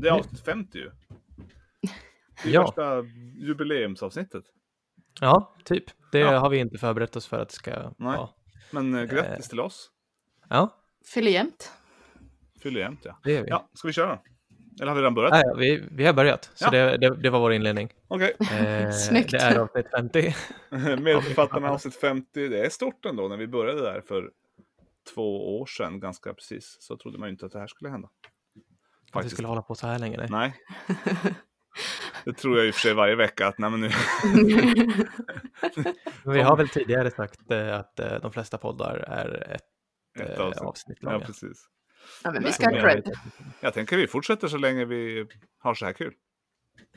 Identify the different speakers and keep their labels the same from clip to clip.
Speaker 1: Det är avsnitt 50 ju. Det är
Speaker 2: Ja.
Speaker 1: första jubileumsavsnittet.
Speaker 2: Ja, typ. Det
Speaker 1: Ja.
Speaker 2: har vi inte förberett oss för att det ska
Speaker 1: Nej.
Speaker 2: vara.
Speaker 1: Men eh, grattis till oss.
Speaker 2: Ja,
Speaker 3: Fyller jämnt.
Speaker 1: Fyller jämnt ja.
Speaker 2: det är vi.
Speaker 1: Ja, ska vi köra? Eller har vi redan börjat?
Speaker 2: Nej, vi, vi har börjat, så
Speaker 1: Ja.
Speaker 2: det, det, det var vår inledning.
Speaker 1: Okej.
Speaker 2: Eh,
Speaker 3: Snyggt.
Speaker 2: Det är avsnitt 50.
Speaker 1: Medförfattarna avsnitt 50. Det är stort ändå. När vi började där för två år sedan, ganska precis, så trodde man ju inte att det här skulle hända.
Speaker 2: Att vi
Speaker 1: Faktiskt.
Speaker 2: skulle hålla på så här länge. Nej.
Speaker 1: Nej. Det tror jag i och för sig varje vecka att nej men nu.
Speaker 2: Vi har väl tidigare sagt eh, att eh, de flesta poddar är ett,
Speaker 1: Ett
Speaker 2: eh,
Speaker 1: avsnitt.
Speaker 2: avsnitt
Speaker 1: Ja,
Speaker 2: långa.
Speaker 1: precis.
Speaker 3: ja, men vi ska ha cred.
Speaker 1: Jag tänker vi fortsätter så länge vi har så här kul.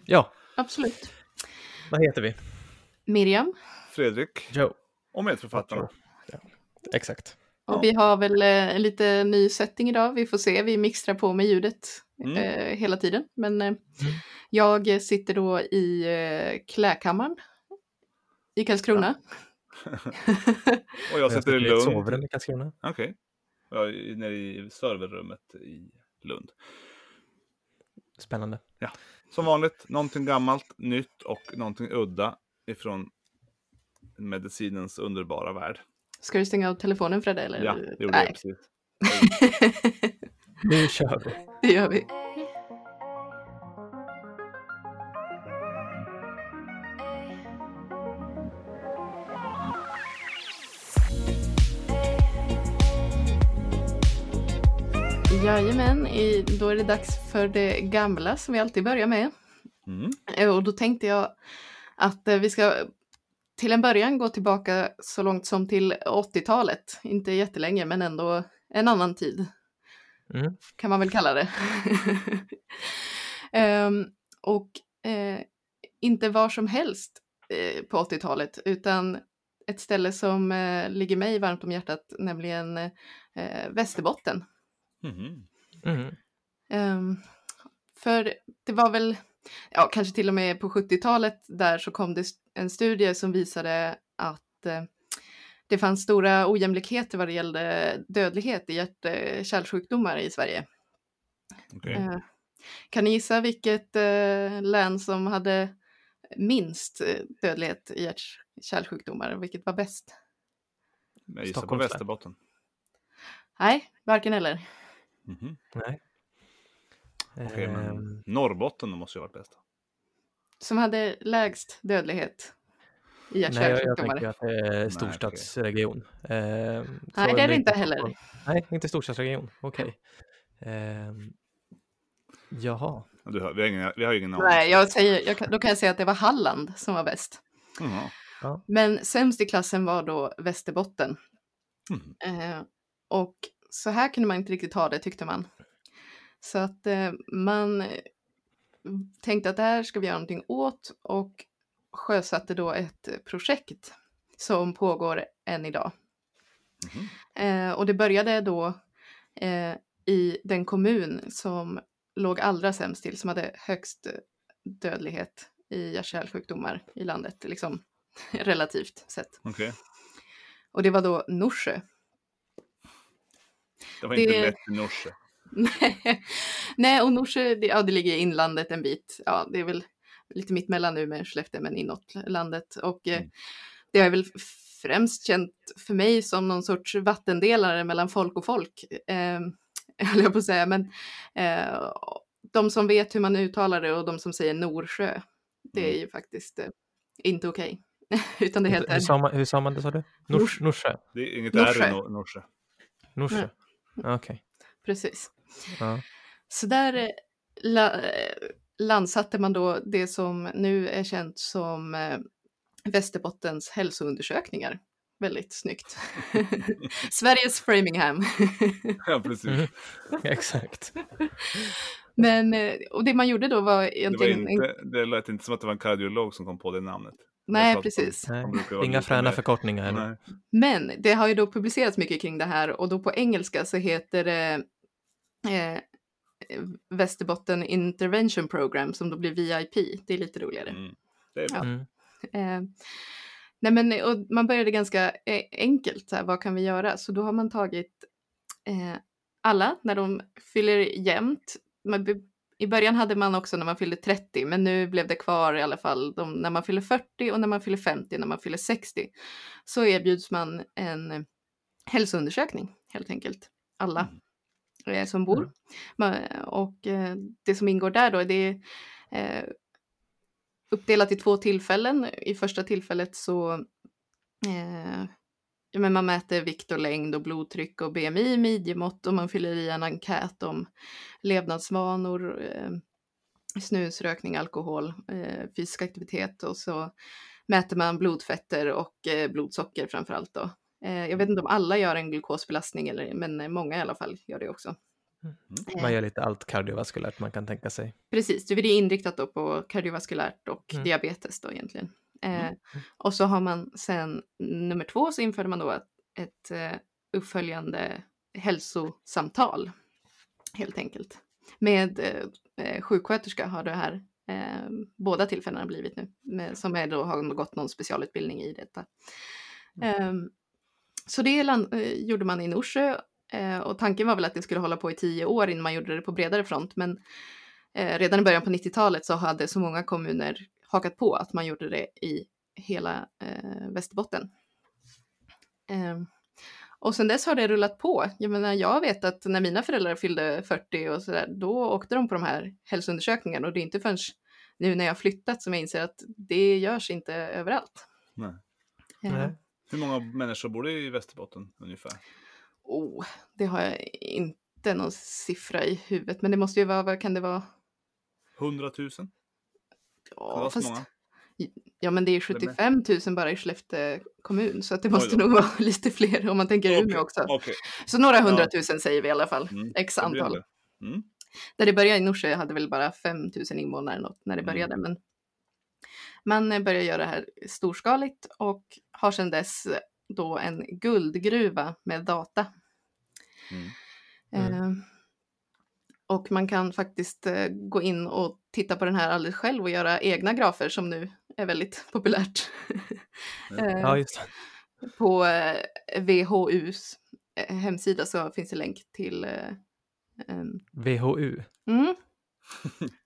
Speaker 2: Ja,
Speaker 3: Absolut.
Speaker 2: vad heter vi?
Speaker 3: Miriam.
Speaker 1: Fredrik
Speaker 2: Joe.
Speaker 1: och medförfattarna.
Speaker 2: Exakt.
Speaker 3: Och
Speaker 1: Ja.
Speaker 3: vi har väl eh, en lite ny setting idag. Vi får se. Vi mixtrar på med ljudet
Speaker 1: Mm.
Speaker 3: eh, hela tiden. Men eh, jag sitter då i eh, kläkammaren i Karlskrona.
Speaker 1: Och jag sitter i Lund.
Speaker 2: sovrum i Karlskrona.
Speaker 1: Okej. Jag är nere i serverrummet i Lund.
Speaker 2: Spännande.
Speaker 1: Som vanligt, någonting gammalt, nytt och någonting udda ifrån medicinens underbara värld.
Speaker 3: Ska du stänga av telefonen Fredde? Eller?
Speaker 1: Ja, det gjorde
Speaker 3: Nej.
Speaker 1: jag precis.
Speaker 2: Nu kör vi.
Speaker 3: det gör vi. Jajamän, i, då är det dags för det gamla som vi alltid börjar med.
Speaker 1: Mm.
Speaker 3: Eh, Och då tänkte jag att eh, vi ska till en början gå tillbaka så långt som till 80-talet. Inte jättelänge, men ändå en annan tid
Speaker 2: Mm.
Speaker 3: kan man väl kalla det. Ehm, och eh, inte var som helst eh, på 80-talet, utan ett ställe som eh, ligger mig varmt om hjärtat, nämligen eh, Västerbotten.
Speaker 1: Mhm.
Speaker 2: Mm.
Speaker 3: Ehm, för det var väl, ja kanske till och med på 70-talet där så kom det st- en studie som visade att eh, det fanns stora ojämlikheter vad det gällde dödlighet i hjärt-kärlsjukdomar i Sverige.
Speaker 1: Okej.
Speaker 3: Eh, kan ni gissa vilket eh, län som hade minst eh, dödlighet i hjärt-kärlsjukdomar? Vilket var bäst?
Speaker 1: Jag gissar på. Västerbotten.
Speaker 3: Nej, varken eller.
Speaker 1: Mhm.
Speaker 2: Nej.
Speaker 1: Okej, men
Speaker 2: Ehm,
Speaker 1: Norrbotten måste ju ha varit bäst.
Speaker 3: Som hade lägst dödlighet i
Speaker 2: Nej, jag, jag tänker att det är storstadsregion. Ehm, så
Speaker 3: Nej, det är det inte heller.
Speaker 2: Nej, inte storstadsregion. Okej. Ehm, jaha.
Speaker 1: Du hör, vi, har ingen, vi har ingen aning.
Speaker 3: Nej, jag säger, jag då kan jag säga att det var Halland som var bäst.
Speaker 1: Jaha.
Speaker 3: Men sämst i klassen var då Västerbotten.
Speaker 1: Mhm.
Speaker 3: Eh, och så här kunde man inte riktigt ha det tyckte man. Så att eh, man eh, tänkte att det här ska vi göra någonting åt och sjösatte då ett projekt som pågår än idag.
Speaker 1: Mhm.
Speaker 3: Eh, och det började då eh, i den kommun som låg allra sämst till, som hade högst dödlighet i hjärt-kärlsjukdomar i landet, liksom relativt sett.
Speaker 1: Okej.
Speaker 3: Och det var då Norsjö.
Speaker 1: Det var
Speaker 3: Det-
Speaker 1: inte lätt i Norsjö.
Speaker 3: Nej, och Norsjö, det, ja, det ligger i inlandet en bit. Ja, det är väl lite mitt mellan nu med Skellefteå, men inåt landet. Och eh,
Speaker 1: Mm.
Speaker 3: det är väl främst känt för mig som någon sorts vattendelare mellan folk och folk, eh, höll jag på att säga. Men eh, de som vet hur man uttalar det och de som säger Norsjö, det är
Speaker 1: Mm.
Speaker 3: ju faktiskt eh, inte okej. Utan det
Speaker 2: Hur,
Speaker 3: heter
Speaker 2: hur, sa man, hur sa man det sa du? Nors, Norsjö?
Speaker 1: Det är inget
Speaker 3: Norsjö.
Speaker 1: R i Nor- Norsjö.
Speaker 2: Norsjö? Okej.
Speaker 3: precis.
Speaker 2: Ja.
Speaker 3: Så där eh, la, eh, landsatte man då det som nu är känt som eh, Västerbottens hälsoundersökningar. Väldigt snyggt. Sveriges Framingham.
Speaker 1: Ja, precis.
Speaker 2: Mhm. Exakt.
Speaker 3: Men, och det man gjorde då var
Speaker 1: Det, var
Speaker 3: egentligen...
Speaker 1: inte, det lät inte som att det var en kardiolog som kom på det namnet.
Speaker 3: nej, precis.
Speaker 2: Nej, Inga fräna förkortningar.
Speaker 1: Nej.
Speaker 3: Men det har ju då publicerats mycket kring det här och då på engelska så heter det eh, Västerbotten Intervention Program som då blir VIP. Det är lite roligare.
Speaker 1: Mm. Det är bra.
Speaker 3: Ja.
Speaker 2: Mm.
Speaker 3: Eh, nej men och man började ganska eh, enkelt, så här, vad kan vi göra? Så då har man tagit eh, alla när de fyller jämnt. Man i början hade man också när man fyllde 30, men nu blev det kvar i alla fall de, när man fyller 40 och när man fyller 50, när man fyller 60. Så erbjuds man en hälsoundersökning helt enkelt. Alla eh, som bor. Ma- Och eh, det som ingår där då, det är eh, uppdelat i två tillfällen. I första tillfället så eh, men man mäter vikt och längd och blodtryck och BMI, midjemått och man fyller i en enkät om levnadsvanor, eh, snus, rökning, alkohol, eh, fysisk aktivitet och så mäter man blodfetter och eh, blodsocker framför allt då. Eh, jag vet inte om alla gör en glukosbelastning, eller, men eh, många i alla fall gör det också. Eh,
Speaker 2: Man gör lite allt kardiovaskulärt man kan tänka sig.
Speaker 3: Precis, det är inriktat då på kardiovaskulärt och
Speaker 2: Mm.
Speaker 3: diabetes då egentligen.
Speaker 1: Mm.
Speaker 3: och så har man sen nummer två så införde man då ett, ett uppföljande hälsosamtal helt enkelt. Med eh, sjuksköterska har det här eh, båda tillfällena blivit nu, med, som är då, har gått någon specialutbildning i detta. Eh, så det land, eh, gjorde man i Norsjö eh, och tanken var väl att det skulle hålla på i tio år innan man gjorde det på bredare front, men eh, redan i början på 90-talet så hade så många kommuner hakat på att man gjorde det i hela eh, Västerbotten. Eh, och sen dess har det rullat på. Jag menar, jag vet att när mina föräldrar fyllde 40 och sådär, då åkte de på de här hälsoundersökningarna och det är inte förrän nu när jag har flyttat som jag inser att det görs inte överallt.
Speaker 1: Nej.
Speaker 3: Eh,
Speaker 2: Nej.
Speaker 1: Hur många människor bor det i Västerbotten ungefär?
Speaker 3: Oh, det har jag inte någon siffra i huvudet, men det måste ju vara, vad kan det vara?
Speaker 1: 100 000? Kan det
Speaker 3: Ja, fast,
Speaker 1: många?
Speaker 3: ja men det är
Speaker 1: Det med.
Speaker 3: 75 000 bara i Skellefteå kommun, så att det måste nog vara lite fler om man tänker
Speaker 1: Okej,
Speaker 3: Umeå också.
Speaker 1: Okej,
Speaker 3: Så några
Speaker 1: Ja.
Speaker 3: hundratusen säger vi i alla fall,
Speaker 1: Mm,
Speaker 3: x
Speaker 1: det
Speaker 3: antal.
Speaker 1: det. Mm.
Speaker 3: Där det började i Norsjö hade väl bara 5 000 invånare något när det
Speaker 1: Mm.
Speaker 3: började, men man eh, började göra det här storskaligt och har sedan dess då en guldgruva med data.
Speaker 1: Mm.
Speaker 2: Mm.
Speaker 3: Eh, och man kan faktiskt eh, gå in och titta på den här alldeles själv och göra egna grafer som nu är väldigt populärt.
Speaker 1: Ja.
Speaker 3: Eh,
Speaker 2: Ja, just det.
Speaker 3: På eh, VHUs eh, hemsida så finns det länk till eh, em,
Speaker 2: VHU.
Speaker 3: Mm.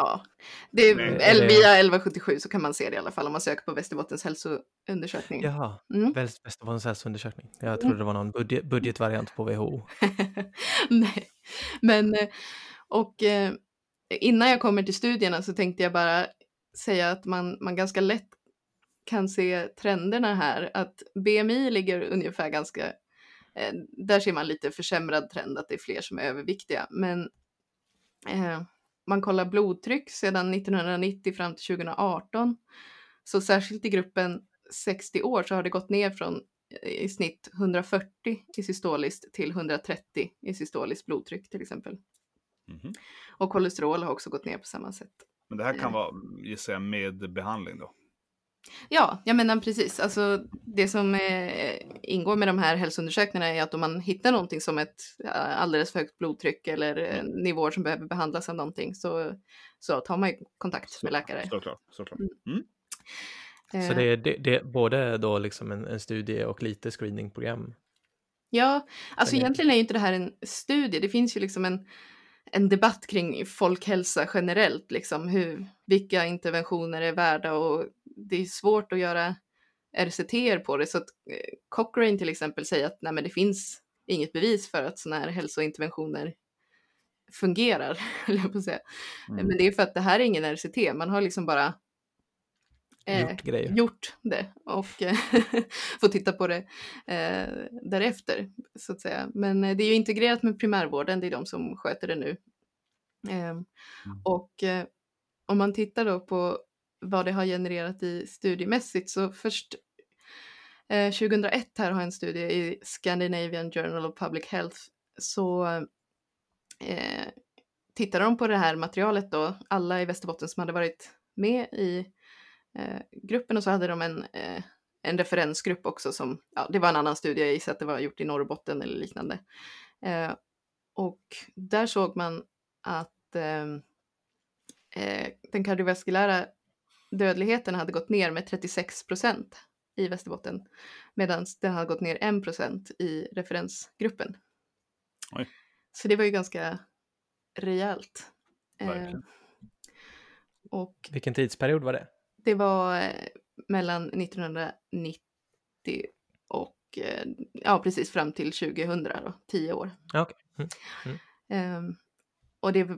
Speaker 3: Ja, det är,
Speaker 1: Nej,
Speaker 3: el-
Speaker 2: eller-
Speaker 3: via 1177 så kan man se det i alla fall om man söker på Västerbottens hälsoundersökning.
Speaker 2: Jaha,
Speaker 3: Mm.
Speaker 2: Väst- Västerbottens hälsoundersökning. Jag trodde det var någon budget, budgetvariant på WHO.
Speaker 3: Nej, men och eh, innan jag kommer till studierna så tänkte jag bara säga att man, man ganska lätt kan se trenderna här, att BMI ligger ungefär ganska, eh, där ser man lite försämrad trend, att det är fler som är överviktiga, men eh, man kollar blodtryck sedan 1990 fram till 2018, så särskilt i gruppen 60 år så har det gått ner från eh, i snitt 140 i systoliskt till 130 i systoliskt blodtryck till exempel.
Speaker 1: Mhm.
Speaker 3: Och kolesterol har också gått ner på samma sätt.
Speaker 1: Men det här kan
Speaker 3: Ja.
Speaker 1: vara, gissar jag, med behandling då?
Speaker 3: Ja, jag menar precis. Alltså, det som eh, ingår med de här hälsoundersökningarna är att om man hittar någonting som ett eh, alldeles för högt blodtryck eller eh, nivåer som behöver behandlas av någonting så, så tar man ju kontakt med läkare.
Speaker 1: Såklart, såklart.
Speaker 3: Mm.
Speaker 2: Så
Speaker 3: Eh,
Speaker 2: det är, det, det är både då liksom en, en studie och lite screeningprogram.
Speaker 3: Ja, alltså
Speaker 2: Eller-
Speaker 3: egentligen är ju inte det här en studie. Det finns ju liksom en, en debatt kring folkhälsa generellt, liksom hur, vilka interventioner är värda och det är svårt att göra RCT på det. Så att eh, Cochrane till exempel säger att nej, men det finns inget bevis för att sådana här hälsointerventioner fungerar, jag på säga.
Speaker 1: Mm.
Speaker 3: Men det är för att det här är ingen RCT, man har liksom bara eh,
Speaker 2: Gjort grejer.
Speaker 3: gjort det och eh, får titta på det eh, därefter så att säga. Men eh, det är ju integrerat med primärvården, det är de som sköter det nu. Eh, Och eh, om man tittar då på vad det har genererat i studiemässigt. Så först eh, 2001 här har jag en studie i Scandinavian Journal of Public Health. Så eh, tittade de på det här materialet då, alla i Västerbotten som hade varit med i eh, gruppen och så hade de en, eh, en referensgrupp också som, ja det var en annan studie, jag gissar att det var gjort i Norrbotten eller liknande. Eh, och där såg man att eh, eh den kardiovaskulära dödligheten hade gått ner med 36 procent i Västerbotten medan den hade gått ner 1 procent i referensgruppen.
Speaker 1: Oj.
Speaker 3: Så det var ju ganska rejält.
Speaker 1: Verkligen.
Speaker 3: och
Speaker 2: Vilken tidsperiod var det?
Speaker 3: det var eh, mellan 1990 och eh, ja, precis fram till 2000 då, tio år.
Speaker 2: Ja, okej. Mm.
Speaker 3: Ehm, och det,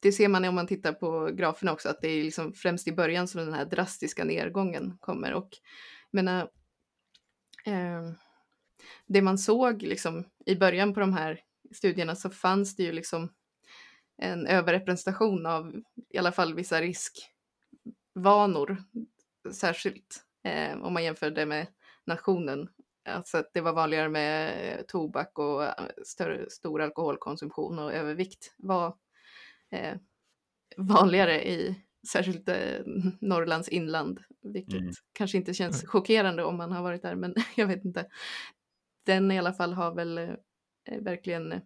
Speaker 3: det ser man om man tittar på graferna också, att det är liksom främst i början som den här drastiska nedgången kommer. Och menar, eh, det man såg liksom i början på de här studierna så fanns det ju liksom en överrepresentation av i alla fall vissa riskvanor, särskilt eh, om man jämför det med nationen. Alltså att det var vanligare med tobak och eh, större, stor alkoholkonsumtion och övervikt var eh, vanligare i särskilt eh, Norrlands inland, vilket
Speaker 1: Mm.
Speaker 3: kanske inte känns
Speaker 2: Mm.
Speaker 3: chockerande om man har varit där, men jag vet inte. Den i alla fall har väl eh, verkligen eh,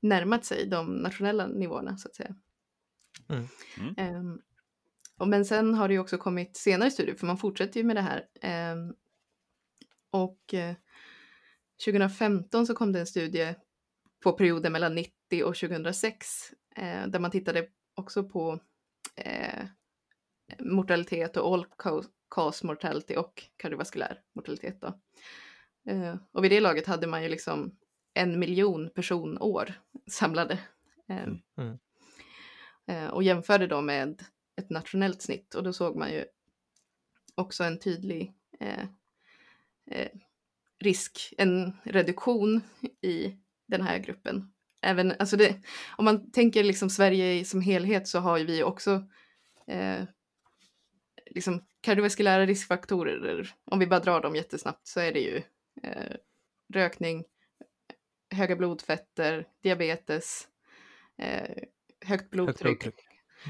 Speaker 3: närmat sig de nationella nivåerna så att säga.
Speaker 2: Mm.
Speaker 1: Mm.
Speaker 3: Ehm, och men sen har det ju också kommit senare studier, för man fortsätter ju med det här. Ehm, och eh, 2015 så kom det en studie på perioden mellan 90 och 2006 eh, där man tittade också på eh, mortalitet och all ca- cause mortality och kardiovaskulär mortalitet. Då. Eh, och vid det laget hade man ju liksom en miljon personår samlade. Eh,
Speaker 2: Mm.
Speaker 3: eh, och jämförde då med ett nationellt snitt och då såg man ju också en tydlig eh, risk, en reduktion i den här gruppen. Även, alltså det, om man tänker liksom Sverige som helhet så har ju vi också eh, liksom kardiovaskulära riskfaktorer. Om vi bara drar dem jättesnabbt så är det ju eh, rökning, höga blodfetter, diabetes, eh, högt
Speaker 2: Högt
Speaker 3: blodtryck.
Speaker 2: blodtryck.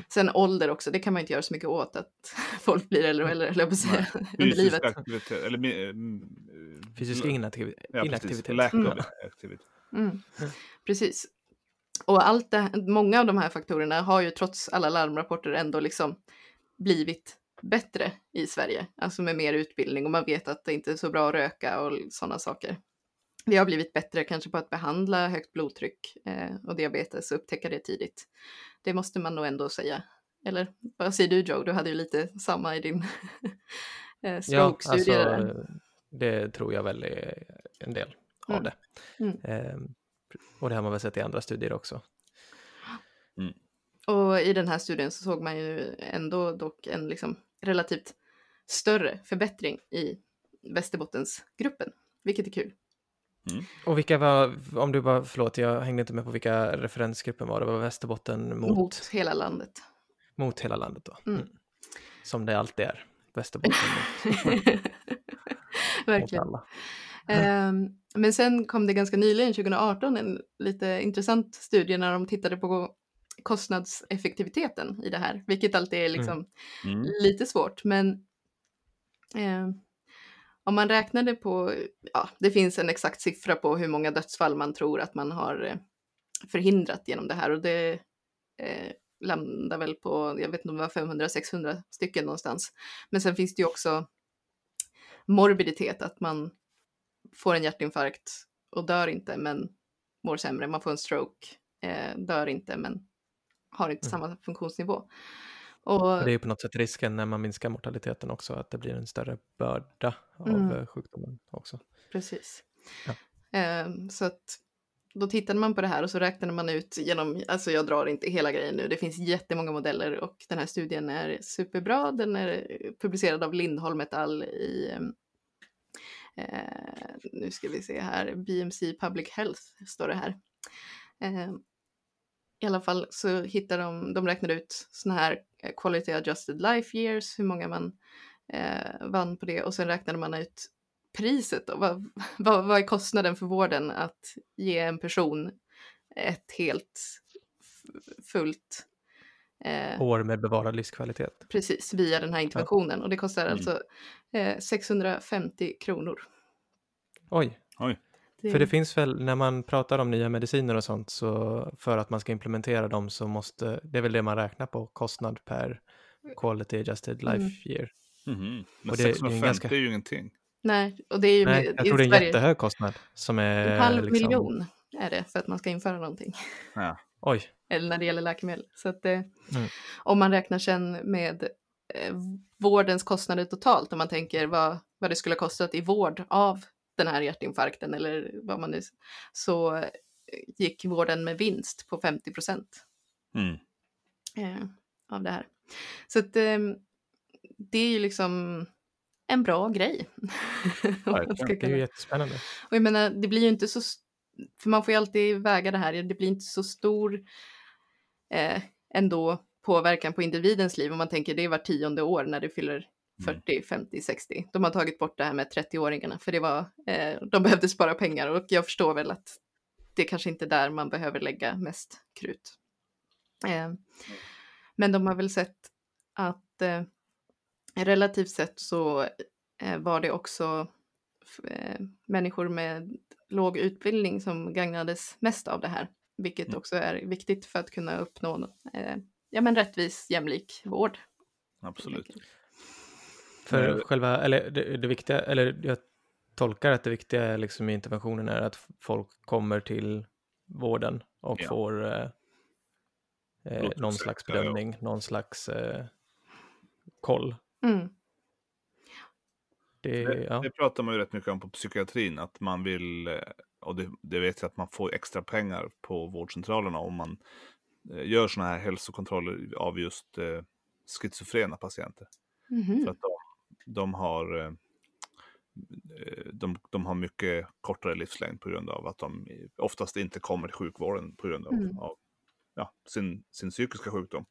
Speaker 3: Sen ålder också, det kan man inte göra så mycket åt att folk blir äldre och äldre, på säga, under livet.
Speaker 1: aktivitet, eller mm,
Speaker 2: Fysisk
Speaker 1: l-
Speaker 2: inaktiv-
Speaker 1: ja, precis.
Speaker 2: inaktivitet.
Speaker 1: Lack
Speaker 3: Mm.
Speaker 1: of activity.
Speaker 3: Mm. Precis. Och allt det, många av de här faktorerna har ju trots alla larmrapporter ändå liksom blivit bättre i Sverige. Alltså med mer utbildning och man vet att det inte är så bra att röka och sådana saker. Vi har blivit bättre kanske på att behandla högt blodtryck eh, och diabetes och upptäcka det tidigt. Det måste man nog ändå säga. Eller vad säger du Joe? Du hade ju lite samma i din eh,
Speaker 2: Ja,
Speaker 3: stroke-studie
Speaker 2: alltså,
Speaker 3: där.
Speaker 2: det tror jag väl är en del av
Speaker 3: Mm.
Speaker 2: det.
Speaker 3: Mm.
Speaker 2: Ehm, och det har man väl sett i andra studier också.
Speaker 3: Och i den här studien så såg man ju ändå dock en liksom relativt större förbättring i Västerbottensgruppen, vilket är kul.
Speaker 2: Och vilka var, om du bara, förlåt, jag hängde inte med på vilka referensgrupper var det, var Västerbotten mot,
Speaker 3: Mot,
Speaker 2: mot,
Speaker 3: hela landet.
Speaker 2: hela landet då?
Speaker 3: Mm.
Speaker 2: Mm. Som det alltid är, Västerbotten mot, mot
Speaker 3: Verkligen.
Speaker 2: alla.
Speaker 3: Ehm, men sen kom det ganska nyligen, 2018, en lite intressant studie när de tittade på kostnadseffektiviteten i det här, vilket alltid är liksom
Speaker 1: Mm.
Speaker 3: lite svårt. Men eh, om man räknade på, ja, det finns en exakt siffra på hur många dödsfall man tror att man har eh, förhindrat genom det här och det eh, landar väl på, jag vet inte om det var 500-600 stycken någonstans. Men sen finns det ju också morbiditet, att man får en hjärtinfarkt och dör inte men mår sämre. Man får en stroke, eh, dör inte men har inte
Speaker 2: Mm.
Speaker 3: samma funktionsnivå. Och,
Speaker 2: det är ju på något sätt risken när man minskar mortaliteten också, att det blir en större börda av
Speaker 3: Mm.
Speaker 2: eh, sjukdomen också.
Speaker 3: Precis.
Speaker 2: Ja.
Speaker 3: Ehm, så att då tittade man på det här och så räknade man ut genom, alltså jag drar inte hela grejen nu, det finns jättemånga modeller och den här studien är superbra. Den är publicerad av Lindholm et al. i, ehm, eh, nu ska vi se här, BMC Public Health står det här. Eh, I alla fall så hittar de, de räknar ut sådana här eh, quality adjusted life years, hur många man eh, vann på det och sen räknade man ut priset då? Vad, vad, vad är kostnaden för vården att ge en person ett helt fullt eh,
Speaker 2: År med bevarad livskvalitet.
Speaker 3: precis via den här interventionen och det kostar
Speaker 1: Mm.
Speaker 3: alltså eh, 650 kronor.
Speaker 2: Oj,
Speaker 1: Oj.
Speaker 2: för det finns väl när man pratar om nya mediciner och sånt så för att man ska implementera dem så måste, det är väl det man räknar på, kostnad per quality adjusted life
Speaker 3: Mm.
Speaker 2: year.
Speaker 1: Mhm. Men
Speaker 2: Och det är ju
Speaker 1: 650
Speaker 2: ganska-
Speaker 1: är ju ingenting.
Speaker 3: Nej, och det är ju
Speaker 2: Nej, jag tror det är en
Speaker 3: Sverige-
Speaker 2: jättehög kostnad som är
Speaker 3: en halv
Speaker 2: liksom,
Speaker 3: miljon är det för att man ska införa någonting.
Speaker 1: Ja.
Speaker 2: Oj,
Speaker 3: eller när det gäller läkemedel. Så att eh, mm. om man räknar sen med eh, vårdens kostnader totalt, om man tänker vad, vad det skulle ha kostat i vård av den här hjärtinfarkten eller vad man nu, så eh, gick vården med vinst på 50 procent mm. eh, av det här. Så att, eh, det är ju liksom en bra grej.
Speaker 2: det är ju jättespännande.
Speaker 3: Och jag menar, det blir ju inte så, för man får ju alltid väga det här, det blir inte så stor eh, ändå påverkan på individens liv om man tänker det är var tionde år när det fyller 40, 50, 60. De har tagit bort det här med 30-åringarna för det var, eh, de behövde spara pengar och jag förstår väl att det kanske inte är där man behöver lägga mest krut. Eh, men de har väl sett att eh, relativt sett så eh, var det också eh, människor med låg utbildning som gagnades mest av det här, vilket mm. också är viktigt för att kunna uppnå eh, ja, men rättvis, jämlik vård.
Speaker 1: Absolut.
Speaker 2: För mm. själva, eller det, det, viktiga, eller jag tolkar att det viktiga liksom i interventionen är att folk kommer till vården och ja. får eh, eh, någon slags bedömning, ja. någon slags eh, koll. Mm.
Speaker 1: Det, det, ja. det, pratar man ju rätt mycket om på psykiatrin, att man vill, eh, och det, det vet jag att man får extra pengar på vårdcentralerna om man eh, gör sådana här hälsokontroller av just eh, schizofrena patienter. Mm -hmm. För att de, de har eh, de, de har mycket kortare livslängd på grund av att de oftast inte kommer till sjukvården på grund av, mm. av ja, sin, sin psykiska sjukdom.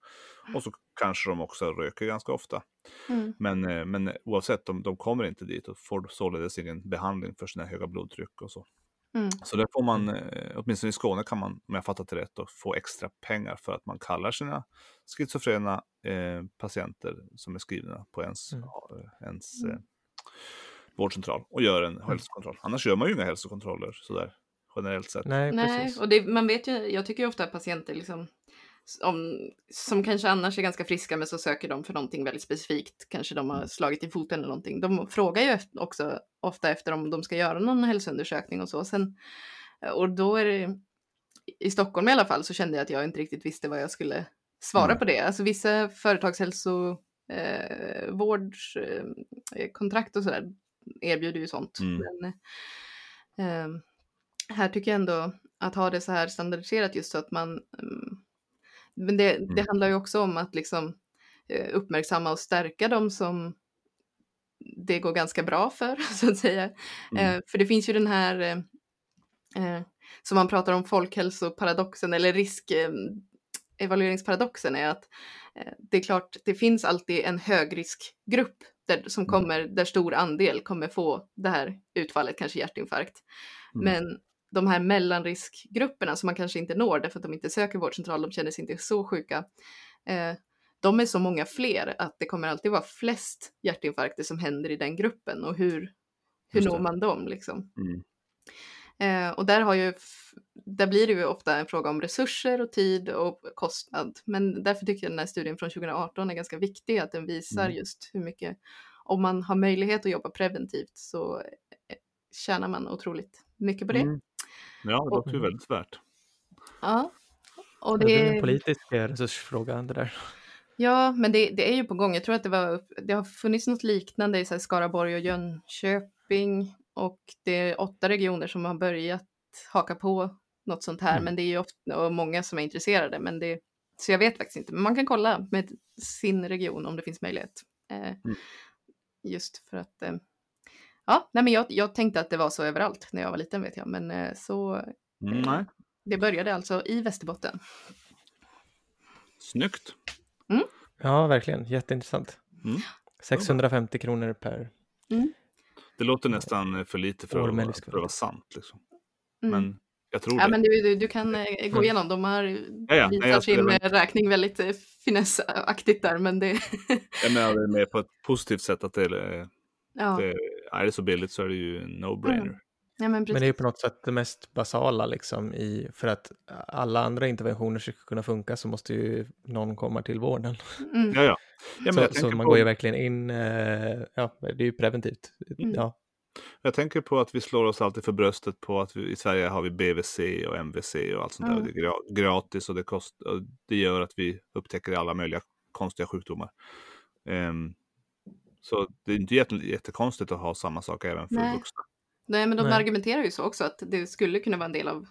Speaker 1: Och så kanske de också röker ganska ofta. Mm. Men, eh, men oavsett, de, de kommer inte dit och får således ingen behandling för sina höga blodtryck och så. Mm. Så där får man, eh, åtminstone i Skåne kan man, om jag fattat det rätt, få extra pengar för att man kallar sina schizofrena eh, patienter som är skrivna på ens, mm. ens eh, vårdcentral och gör en mm. hälsokontroll. Annars gör man ju inga hälsokontroller sådär generellt sett.
Speaker 3: Nej, Nej och det, man vet ju, jag tycker ju ofta att patienter liksom om, som kanske annars är ganska friska men så söker de för någonting väldigt specifikt, kanske de har mm. slagit i foten eller någonting. De frågar ju också ofta efter om de ska göra någon hälsoundersökning och så. Sen, och då är det, i Stockholm i alla fall så kände jag att jag inte riktigt visste vad jag skulle svara mm. på det. Alltså vissa företagshälsovårdskontrakt eh, eh och sådär erbjuder ju sånt. Mm. Men, eh, här tycker jag ändå att ha det så här standardiserat just så att man um, men det, det mm. handlar ju också om att liksom eh, uppmärksamma och stärka dem som det går ganska bra för, så att säga. Mm. Eh, för det finns ju den här, eh, eh som man pratar om folkhälsoparadoxen eller riskevalueringsparadoxen är att eh, det är klart, det finns alltid en högriskgrupp där, som mm. kommer, där stor andel kommer få det här utfallet, kanske hjärtinfarkt. Mm. Men de här mellanriskgrupperna som man kanske inte når därför att de inte söker vårdcentral, de känner sig inte så sjuka. Eh, de är så många fler att det kommer alltid vara flest hjärtinfarkter som händer i den gruppen och hur, hur når man dem liksom? Mm. Eh, och där, har ju, där blir det ju ofta en fråga om resurser och tid och kostnad. Men därför tycker jag den här studien från 2018 är ganska viktig, att den visar mm. just hur mycket, om man har möjlighet att jobba preventivt så eh, tjänar man otroligt mycket på det. Mm.
Speaker 1: Ja, det låter ju väldigt värt.
Speaker 3: Ja.
Speaker 2: Och det... det är en politisk resursfråga det där.
Speaker 3: Ja, men det, det, är ju på gång. Jag tror att det, var, det har funnits något liknande i så Skaraborg och Jönköping och det är åtta regioner som har börjat haka på något sånt här, mm. men det är ju ofta, många som är intresserade, men det, så jag vet faktiskt inte, men man kan kolla med sin region om det finns möjlighet. Eh, mm. Just för att eh, Ja, nej men jag, jag tänkte att det var så överallt när jag var liten vet jag, men eh, så mm, nej. det började alltså i Västerbotten.
Speaker 1: Snyggt.
Speaker 2: Mm. Ja, verkligen. Jätteintressant. Mm. 650 kronor per. Mm.
Speaker 1: Det låter nästan för lite för, att, vara, för att vara sant. Liksom. Mm. Men jag tror
Speaker 3: ja,
Speaker 1: det.
Speaker 3: Men du, du, du kan eh, gå mm. igenom. De har ja, ja. visat sin men... räkning väldigt eh, finessaktigt där. Men det...
Speaker 1: jag menar med på ett positivt sätt att det är Ja. Det, är det så billigt så är det ju no-brainer. Mm.
Speaker 3: Ja, men,
Speaker 2: men, det är ju på något sätt det mest basala liksom i, för att alla andra interventioner ska kunna funka så måste ju någon komma till vården.
Speaker 1: Mm. Ja, ja. ja
Speaker 2: så, så man på... går ju verkligen in, eh, ja det är ju preventivt. Mm. Ja.
Speaker 1: Jag tänker på att vi slår oss alltid för bröstet på att vi, i Sverige har vi BVC och MVC och allt sånt
Speaker 3: Mm.
Speaker 1: där. Det är gratis och det, kost, och det gör att vi upptäcker alla möjliga konstiga sjukdomar. Ehm, så det är inte jätte, jättekonstigt att ha samma sak även för
Speaker 3: Nej.
Speaker 1: vuxna.
Speaker 3: Nej, men de
Speaker 2: Nej.
Speaker 3: argumenterar ju så också att det skulle kunna vara en del av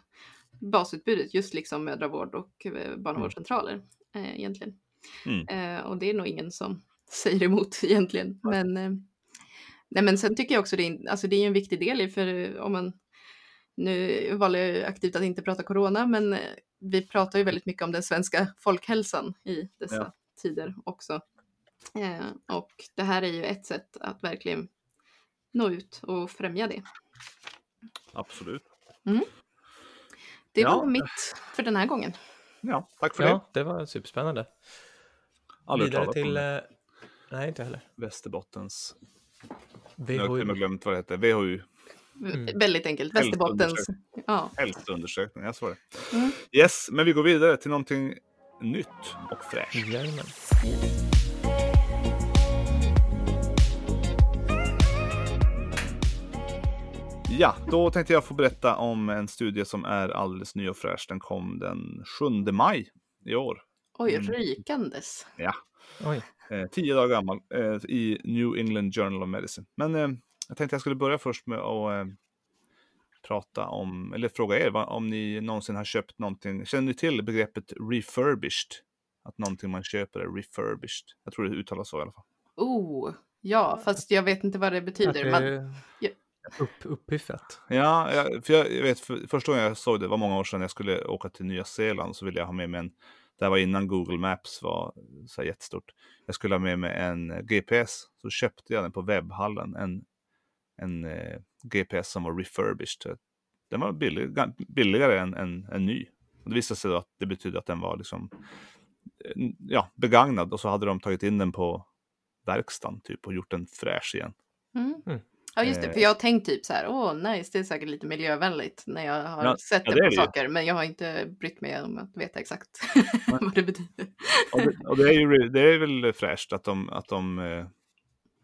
Speaker 3: basutbudet, just liksom mödravård och eh, barnavårdscentraler eh, egentligen.
Speaker 1: Mm.
Speaker 3: Eh, och det är nog ingen som säger emot egentligen. Men, eh, nej, men sen tycker jag också det är, alltså det är en viktig del i, för eh, om man, nu valde jag aktivt att inte prata corona, men eh, vi pratar ju väldigt mycket om den svenska folkhälsan i dessa
Speaker 1: Ja.
Speaker 3: tider också. Eh, och det här är ju ett sätt att verkligen nå ut och främja det.
Speaker 1: Absolut.
Speaker 3: Det
Speaker 1: Ja.
Speaker 3: var mitt för den här gången.
Speaker 1: Ja, tack för det.
Speaker 2: Ja, det var superspännande.
Speaker 1: Aldrig
Speaker 2: Vidare till... eh, Nej, inte heller.
Speaker 1: Västerbottens... Har jag
Speaker 2: VHU.
Speaker 1: med glömt vad det heter. VHU.
Speaker 2: Mm.
Speaker 3: Väldigt enkelt. Västerbottens. Ja.
Speaker 1: Hälsoundersökning. Jag svarar.
Speaker 3: Mm.
Speaker 1: Yes, men vi går vidare till någonting nytt och fräscht.
Speaker 2: Jajamän.
Speaker 1: Ja, då tänkte jag få berätta om en studie som är alldeles ny och fräsch. Den kom den 7 maj i år.
Speaker 3: Oj,
Speaker 1: Mm.
Speaker 3: rykandes.
Speaker 2: Oj.
Speaker 1: Eh, tio dagar gammal eh, i New England Journal of Medicine. Men eh, jag tänkte jag skulle börja först med att eh, prata om, eller fråga er vad, om ni någonsin har köpt någonting. Känner ni till begreppet refurbished? Att någonting man köper är refurbished. Jag tror det uttalas så i alla fall.
Speaker 3: Oh, ja, fast jag vet inte vad det betyder.
Speaker 2: det
Speaker 3: Man,
Speaker 2: är
Speaker 3: Ja.
Speaker 2: Upp, uppiffat.
Speaker 1: Ja, jag, för jag, jag vet, för, första gången jag såg det var många år sedan jag skulle åka till Nya Zeeland så ville jag ha med mig en, det här var innan Google Maps var så här jättestort. Jag skulle ha med mig en GPS, så köpte jag den på webbhallen, en, en eh, GPS som var refurbished. Den var billig, ga- billigare än, än, än ny. Och det visade sig då att det betydde att den var liksom, eh, ja, begagnad och så hade de tagit in den på verkstaden typ och gjort den fräsch igen.
Speaker 3: mm. Ja, just det,
Speaker 1: Eh.
Speaker 3: för jag har tänkt typ så här, åh nice, det är säkert lite miljövänligt när jag har
Speaker 1: Ja,
Speaker 3: sett
Speaker 1: ja,
Speaker 3: det
Speaker 1: det
Speaker 3: på
Speaker 1: ju.
Speaker 3: saker, men jag har inte brytt mig om att veta exakt vad det betyder.
Speaker 1: Och det, och det, är ju det är väl fräscht att de, att de, eh,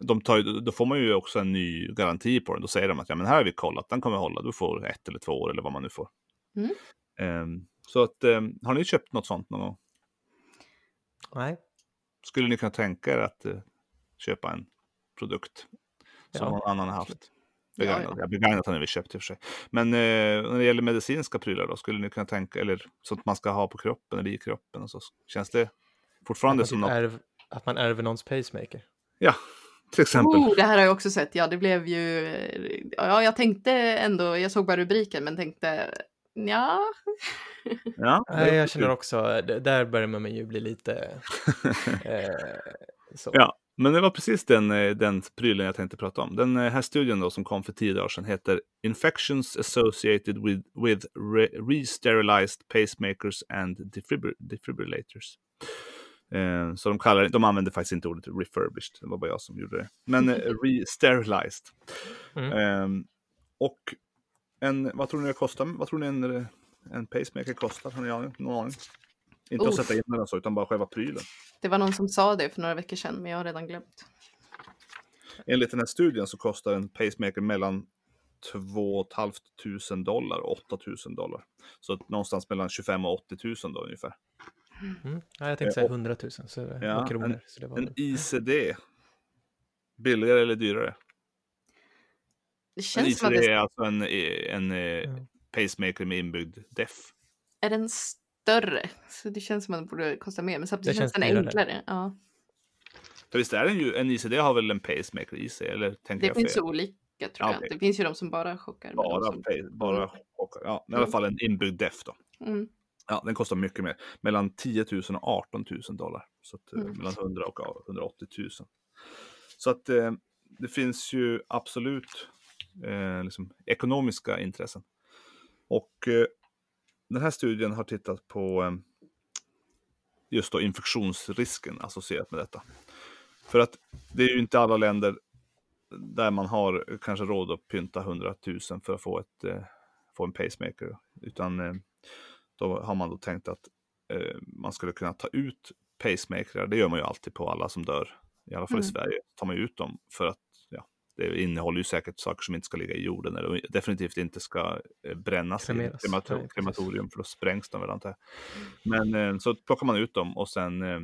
Speaker 1: de tar, då får man ju också en ny garanti på den. Då säger de att ja, men här har vi kollat, den kommer hålla, du får ett eller två år eller vad man nu får.
Speaker 3: Mm.
Speaker 1: Ehm, så att, ehm, har ni köpt något sånt någon gång?
Speaker 2: Nej.
Speaker 1: Skulle ni kunna tänka er att eh, köpa en produkt som
Speaker 2: Ja,
Speaker 1: någon annan har haft?
Speaker 3: Ja,
Speaker 1: Begagnat, ja, begagnat har ni väl köpt i och för sig. Men eh, när det gäller medicinska prylar då, skulle ni kunna tänka, eller sånt man ska ha på kroppen eller i kroppen och så, känns det
Speaker 2: Att
Speaker 1: fortfarande
Speaker 2: man,
Speaker 1: som
Speaker 2: typ
Speaker 1: något?
Speaker 2: ärv, att man ärver någons pacemaker.
Speaker 1: Ja, till exempel.
Speaker 3: Oh, det här har jag också sett, ja det blev ju, ja jag tänkte ändå, jag såg bara rubriken men tänkte, ja,
Speaker 1: Ja,
Speaker 2: Nej, jag känner också, där börjar man ju bli lite... eh, så.
Speaker 1: Ja, men det var precis den, eh, den prylen jag tänkte prata om. Den eh, här studien då som kom för tio dagar sedan heter Infections associated with, with re- re-sterilized pacemakers and defibr- defibrillators. Eh, så de, kallar, de använder faktiskt inte ordet refurbished, det var bara jag som gjorde det. Men eh, re-sterilized.
Speaker 2: Mm.
Speaker 1: Eh, och en, vad tror ni det kostar? Vad tror ni en, eh, en pacemaker kostar? Har ni aning? någon aning? Inte att
Speaker 3: Uff.
Speaker 1: sätta in den så, utan bara själva prylen.
Speaker 3: det var någon som sa det för några veckor sedan men jag har redan glömt.
Speaker 1: Enligt den här studien så kostar en pacemaker mellan 2 500 dollar och 8 000 dollar. Så att någonstans mellan 25 och 80 000 då ungefär.
Speaker 2: Mm. Ja, jag tänkte säga 100 000 så,
Speaker 1: Ja,
Speaker 2: och kronor. så det var
Speaker 1: En ICD. Billigare eller dyrare?
Speaker 3: Det
Speaker 1: En
Speaker 3: känns som att
Speaker 1: ICD
Speaker 3: det
Speaker 1: är alltså en, en eh,
Speaker 2: Ja.
Speaker 1: pacemaker med inbyggd def.
Speaker 3: är den större, så det känns som att den borde kosta mer men samtidigt
Speaker 2: Det
Speaker 3: känns
Speaker 2: känns
Speaker 3: den enklare. Ja.
Speaker 1: För visst är den ju, en ICD har väl en pacemaker i sig? Eller tänker
Speaker 3: Det
Speaker 1: jag
Speaker 3: finns
Speaker 1: fel?
Speaker 3: olika tror
Speaker 1: Ja,
Speaker 3: jag.
Speaker 1: okej.
Speaker 3: Det finns ju de som bara chockar.
Speaker 1: Bara,
Speaker 3: som...
Speaker 1: pa- bara chockar. Ja, i alla
Speaker 3: Mm.
Speaker 1: fall en inbyggd def då.
Speaker 3: mm.
Speaker 1: Ja, den kostar mycket mer. Mellan 10 000 och 18 000 dollar. Så att, eh,
Speaker 3: Mm.
Speaker 1: mellan 100 och 180 000. Så att eh, det finns ju absolut eh, liksom, ekonomiska intressen. Och eh, den här studien har tittat på eh, just då infektionsrisken associerat med detta. För att det är ju inte alla länder där man har kanske råd att pynta 100 000 för att få, ett, eh, få en pacemaker. Utan eh, då har man då tänkt att eh, man skulle kunna ta ut pacemakrar. Det gör man ju alltid på alla som dör. I alla fall i
Speaker 3: Mm.
Speaker 1: Sverige tar man ut dem för att Det innehåller ju säkert saker som inte ska ligga i jorden eller definitivt inte ska eh, brännas
Speaker 2: Kremeras.
Speaker 1: i kremator
Speaker 2: Nej,
Speaker 1: krematorium för då sprängs de väl antar jag. Men eh, så plockar man ut dem och sen eh,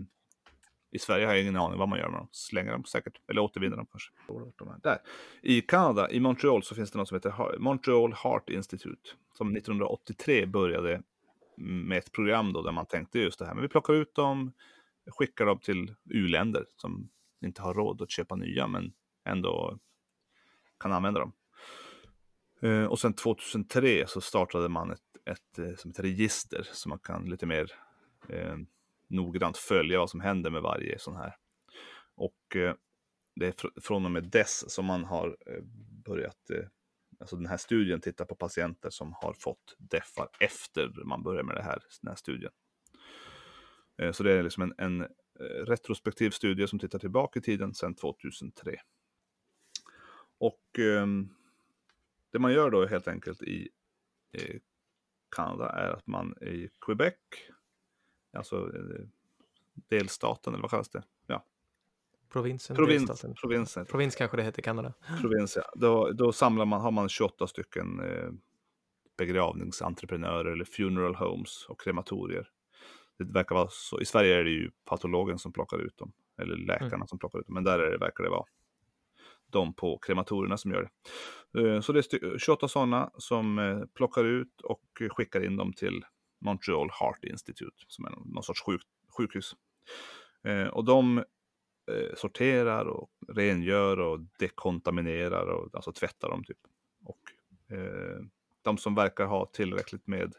Speaker 1: i Sverige har jag ingen aning vad man gör med dem. Slänger dem säkert, eller återvinner dem kanske. Där. I Kanada, i Montreal, så finns det något som heter Montreal Heart Institute. Som 1983 började med ett program då där man tänkte just det här. Men vi plockar ut dem, skickar dem till u-länder som inte har råd att köpa nya men ändå kan använda dem. Eh, och sen 2003 så startade man ett, ett, eh, som ett register så man kan lite mer eh, noggrant följa vad som händer med varje sån här. Och eh, det är fr- från och med dess som man har eh, börjat, eh, alltså den här studien tittar på patienter som har fått deffar efter man börjar med det här, den här studien. Eh, så det är liksom en, en eh, retrospektiv studie som tittar tillbaka i tiden sedan 2003. Och ehm, det man gör då helt enkelt i eh, Kanada är att man i Quebec, alltså eh, delstaten eller vad kallas det? Ja,
Speaker 2: Provinsen,
Speaker 1: provins,
Speaker 2: delstaten.
Speaker 1: provinsen.
Speaker 2: Provins kanske det heter i Kanada.
Speaker 1: provins ja. då, då samlar man, har man 28 stycken eh, begravningsentreprenörer eller funeral homes och krematorier. Det verkar vara så. I Sverige är det ju patologen som plockar ut dem, eller läkarna som plockar ut dem, men där är det, verkar det vara de på krematorierna som gör det. Eh, Så det är sty- 28 sådana som eh, plockar ut och skickar in dem till Montreal Heart Institute, som är någon sorts sjuk, sjukhus. Eh, Och de sorterar och rengör och dekontaminerar och alltså tvättar dem typ. Och de som verkar ha tillräckligt med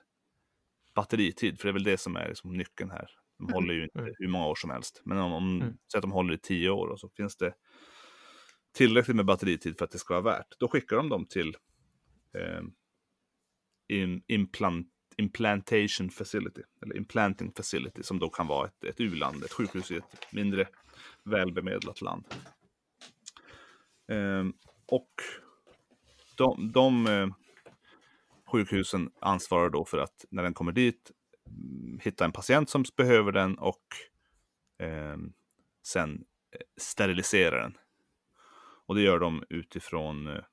Speaker 1: batteritid, för det är väl det som är liksom nyckeln här. De håller ju inte
Speaker 2: Mm.
Speaker 1: hur många år som helst, men om, om
Speaker 2: Mm.
Speaker 1: säg att de håller i tio år och så finns det tillräckligt med batteritid för att det ska vara värt. Då skickar de dem till eh, in, implant, implantation facility, eller implanting facility, som då kan vara ett, ett u-land, ett sjukhus i ett mindre välbemedlat land. Eh, och de, de eh, sjukhusen ansvarar då för att när den kommer dit mm, hitta en patient som behöver den och eh, sen eh, sterilisera den. Och det gör de utifrån eh,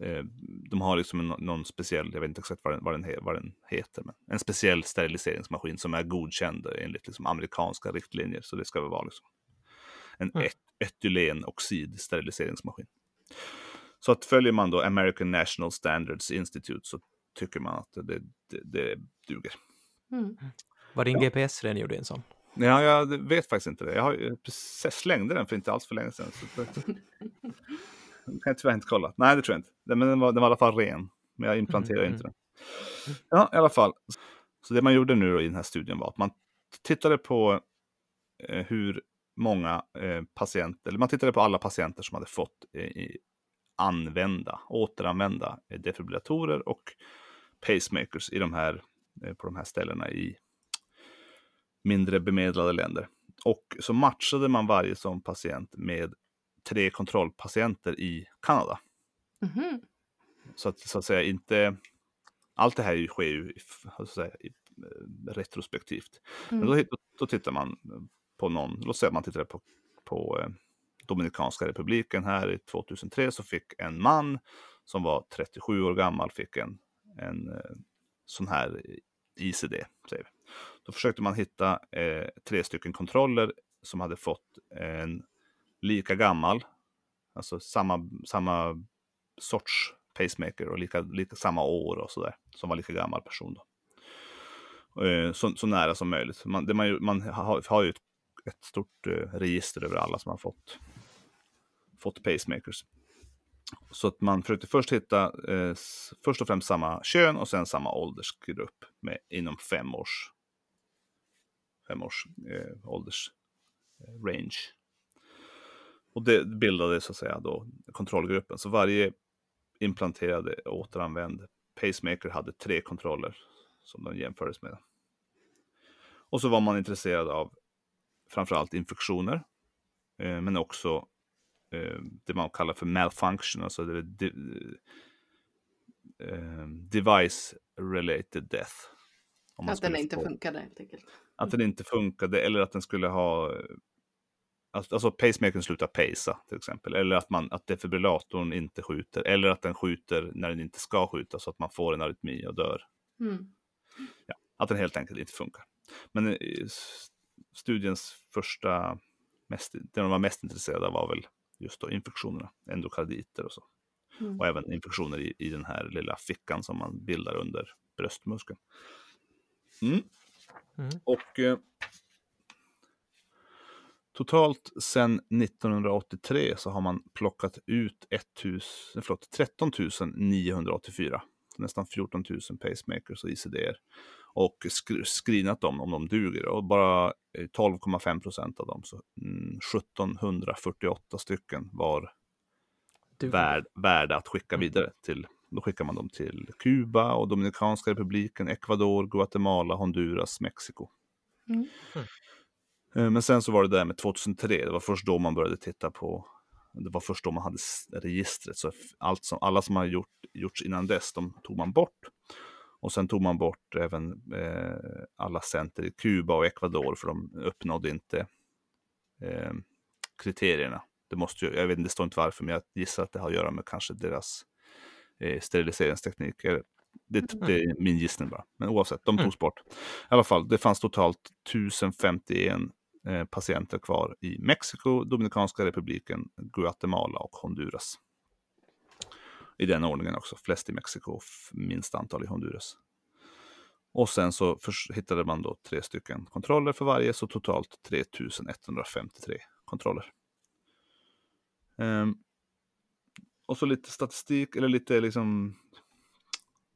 Speaker 1: eh, de har liksom en, någon speciell, jag vet inte exakt vad den, vad, den, vad den heter, men en speciell steriliseringsmaskin som är godkänd enligt liksom amerikanska riktlinjer. Så det ska väl vara liksom en
Speaker 2: Mm.
Speaker 1: et, etylenoxid steriliseringsmaskin. Så att följer man då American National Standards Institute så tycker man att det, det, det duger.
Speaker 3: Mm.
Speaker 2: Var din GPS redan gjorde en sån?
Speaker 1: Ja, jag vet faktiskt inte det. Jag, har, jag precis- slängde den för inte alls för länge sedan. Så det, kan jag tyvärr inte kolla. Nej, det tror jag inte. Men den var, den var i alla fall ren. Men jag implanterade
Speaker 2: Mm,
Speaker 1: inte den. Ja, i alla fall. Så det man gjorde nu i den här studien var att man tittade på eh, hur många eh, patienter, eller man tittade på alla patienter som hade fått eh, i, använda, återanvända eh, defibrillatorer och pacemakers i de här, eh, på de här ställena i mindre bemedlade länder. Och så matchade man varje sån patient med tre kontrollpatienter i Kanada.
Speaker 3: Mhm.
Speaker 1: Så att, så att säga inte, allt det här sker ju säga, eh, retrospektivt. Men
Speaker 3: Mm.
Speaker 1: då, då, då tittar man på någon, låt säga att man tittar på, på eh, Dominikanska republiken här i 2003 så fick en man som var 37 år gammal fick en, en eh, sån här ICD. Säger vi. Då försökte man hitta eh, tre stycken kontroller som hade fått en lika gammal, alltså samma, samma sorts pacemaker och lika, lika samma år och sådär, som var lika gammal person. Då. Eh, så, så nära som möjligt. Man, det man, ju- man har, har ju ett, ett stort eh, register över alla som har fått, fått pacemakers. Så att man försökte först hitta eh, först och främst samma kön och sen samma åldersgrupp med, inom fem års, fem års eh, ålders eh, range. Och det bildade så att säga då kontrollgruppen. Så varje implanterade återanvänd pacemaker hade tre kontroller som de jämfördes med. Och så var man intresserad av framförallt infektioner, eh, men också eh, det man kallar för malfunction, alltså det, det, eh, device related death.
Speaker 3: Att den inte funkade helt enkelt.
Speaker 1: Att den inte funkade eller att den skulle ha Alltså, alltså pacemakern slutar pacea till exempel. Eller att, man, att defibrillatorn inte skjuter. Eller att den skjuter när den inte ska skjuta så att man får en arytmi och dör.
Speaker 3: Mm.
Speaker 1: Ja, att den helt enkelt inte funkar. Men eh, studiens första, mest, det de var mest intresserade av var väl just då infektionerna, endokarditer och så. Mm. Och även infektioner i, i den här lilla fickan som man bildar under bröstmuskeln. Mm. Mm. Och eh, totalt sedan 1983 så har man plockat ut 1000, förlåt, 13 984, nästan 14 000 pacemakers och ICDR och sk screenat dem om de duger. Och bara 12,5 eh, procent av dem, så 1748 mm, stycken var värd, värda att skicka mm. vidare till. Då skickar man dem till Kuba och Dominikanska republiken, Ecuador, Guatemala, Honduras, Mexiko. Mm. Mm. Men sen så var det där med 2003, det var först då man började titta på, det var först då man hade registret, så allt som, alla som har gjort, gjorts innan dess, de tog man bort. Och sen tog man bort även eh, alla center i Kuba och Ecuador för de uppnådde inte eh, kriterierna. Det måste ju, jag vet inte, det står inte varför, men jag gissar att det har att göra med kanske deras eh, steriliseringsteknik. Det, mm. det, är min gissning bara. Men oavsett, de mm. togs bort. I alla fall, det fanns totalt 1051 eh, patienter kvar i Mexiko, Dominikanska republiken, Guatemala och Honduras i den ordningen också. Flest i Mexiko och minst antal i Honduras. Och sen så hittade man då tre stycken kontroller för varje, så totalt 3153 kontroller. Um, och så lite statistik, eller lite liksom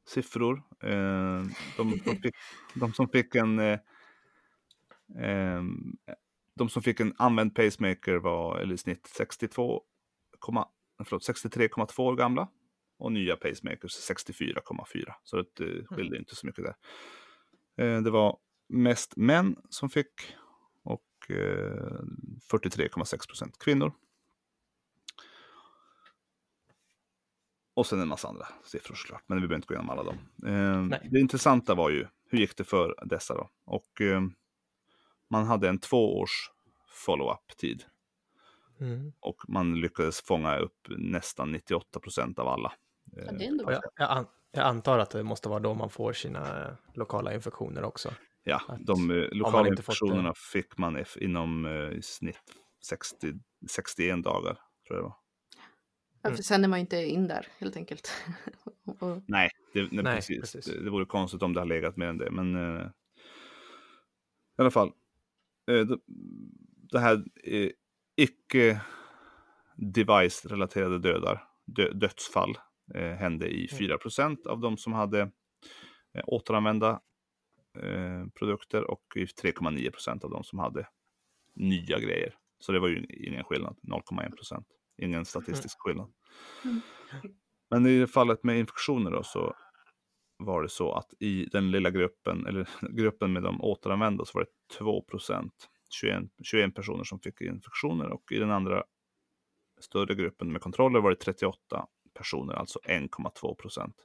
Speaker 1: siffror. Uh, de, de, fick, de, som fick en uh, um, de som fick en använd pacemaker var eller i snitt 62, 63,2 år gamla och nya pacemakers 64,4. Så det mm. skilde inte så mycket där. Eh, det var mest män som fick och 43,6 eh, procent kvinnor. Och sen en massa andra siffror såklart, men vi behöver inte gå igenom alla dem. Eh, det intressanta var ju, hur gick det för dessa då? Och man hade en tvåårs follow-up-tid. Mm. Och man lyckades fånga upp nästan 98 procent av alla.
Speaker 2: Ja, jag, jag, an, jag, antar att det måste vara då man får sina eh, lokala infektioner också.
Speaker 1: Ja, att, de eh, lokala infektionerna fick man inom i snitt 60, 61 dagar, tror jag det var.
Speaker 3: Ja, för sen är man inte in där helt enkelt.
Speaker 1: och... Nej, det, nej, nej, precis. precis. Det, det vore konstigt om det hade legat mer än det, men uh, i alla fall. Uh, det, det här icke device-relaterade dödar, dö, dödsfall eh, hände i 4 mm. av de som hade eh, återanvända eh, produkter och i 3,9% av de som hade nya grejer. Så det var ju ingen skillnad, 0,1 Ingen statistisk mm. skillnad. Mm. Men i fallet med infektioner då så var det så att i den lilla gruppen, eller gruppen med de återanvända så var det 2 21, 21 personer som fick infektioner och i den andra större gruppen med kontroller var det 38 personer, alltså 1,2 procent.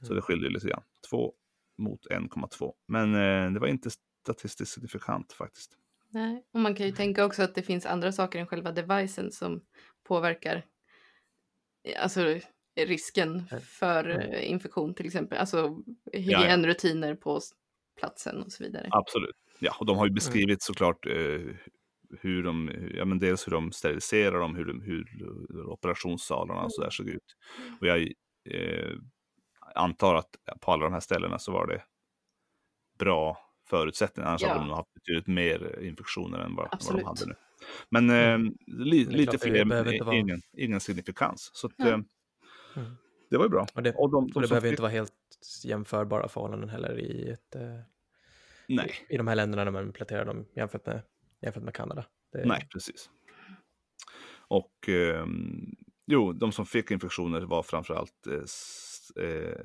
Speaker 1: Så det mm. skiljer lite grann. 2 mot 1,2. Men eh, det var inte statistiskt signifikant faktiskt.
Speaker 3: Nej, och man kan ju tänka också att det finns andra saker än själva devicen som påverkar alltså, risken för mm. infektion till exempel. Alltså hygienrutiner ja, ja. på platsen och så vidare.
Speaker 1: Absolut. Ja, och de har ju mm. beskrivit mm. såklart eh, hur de, ja men dels hur de steriliserar dem, hur, hur operationssalarna och så där såg ut. Mm. Och jag eh, antar att på alla de här ställena så var det bra förutsättningar, annars ja. hade de nog haft betydligt mer infektioner än vad, vad de hade nu. Men eh, mm. li, lite fler, men ingen, ingen signifikans. Så att, mm. eh, det var ju bra.
Speaker 2: Och det, och de, de och det behöver fick... inte vara helt jämförbara förhållanden heller i, ett, eh, Nej. i, i de här länderna när man planterar dem jämfört med jämfört med Kanada.
Speaker 1: Är... Nej, precis. Och eh, jo, de som fick infektioner var framförallt eh, eh,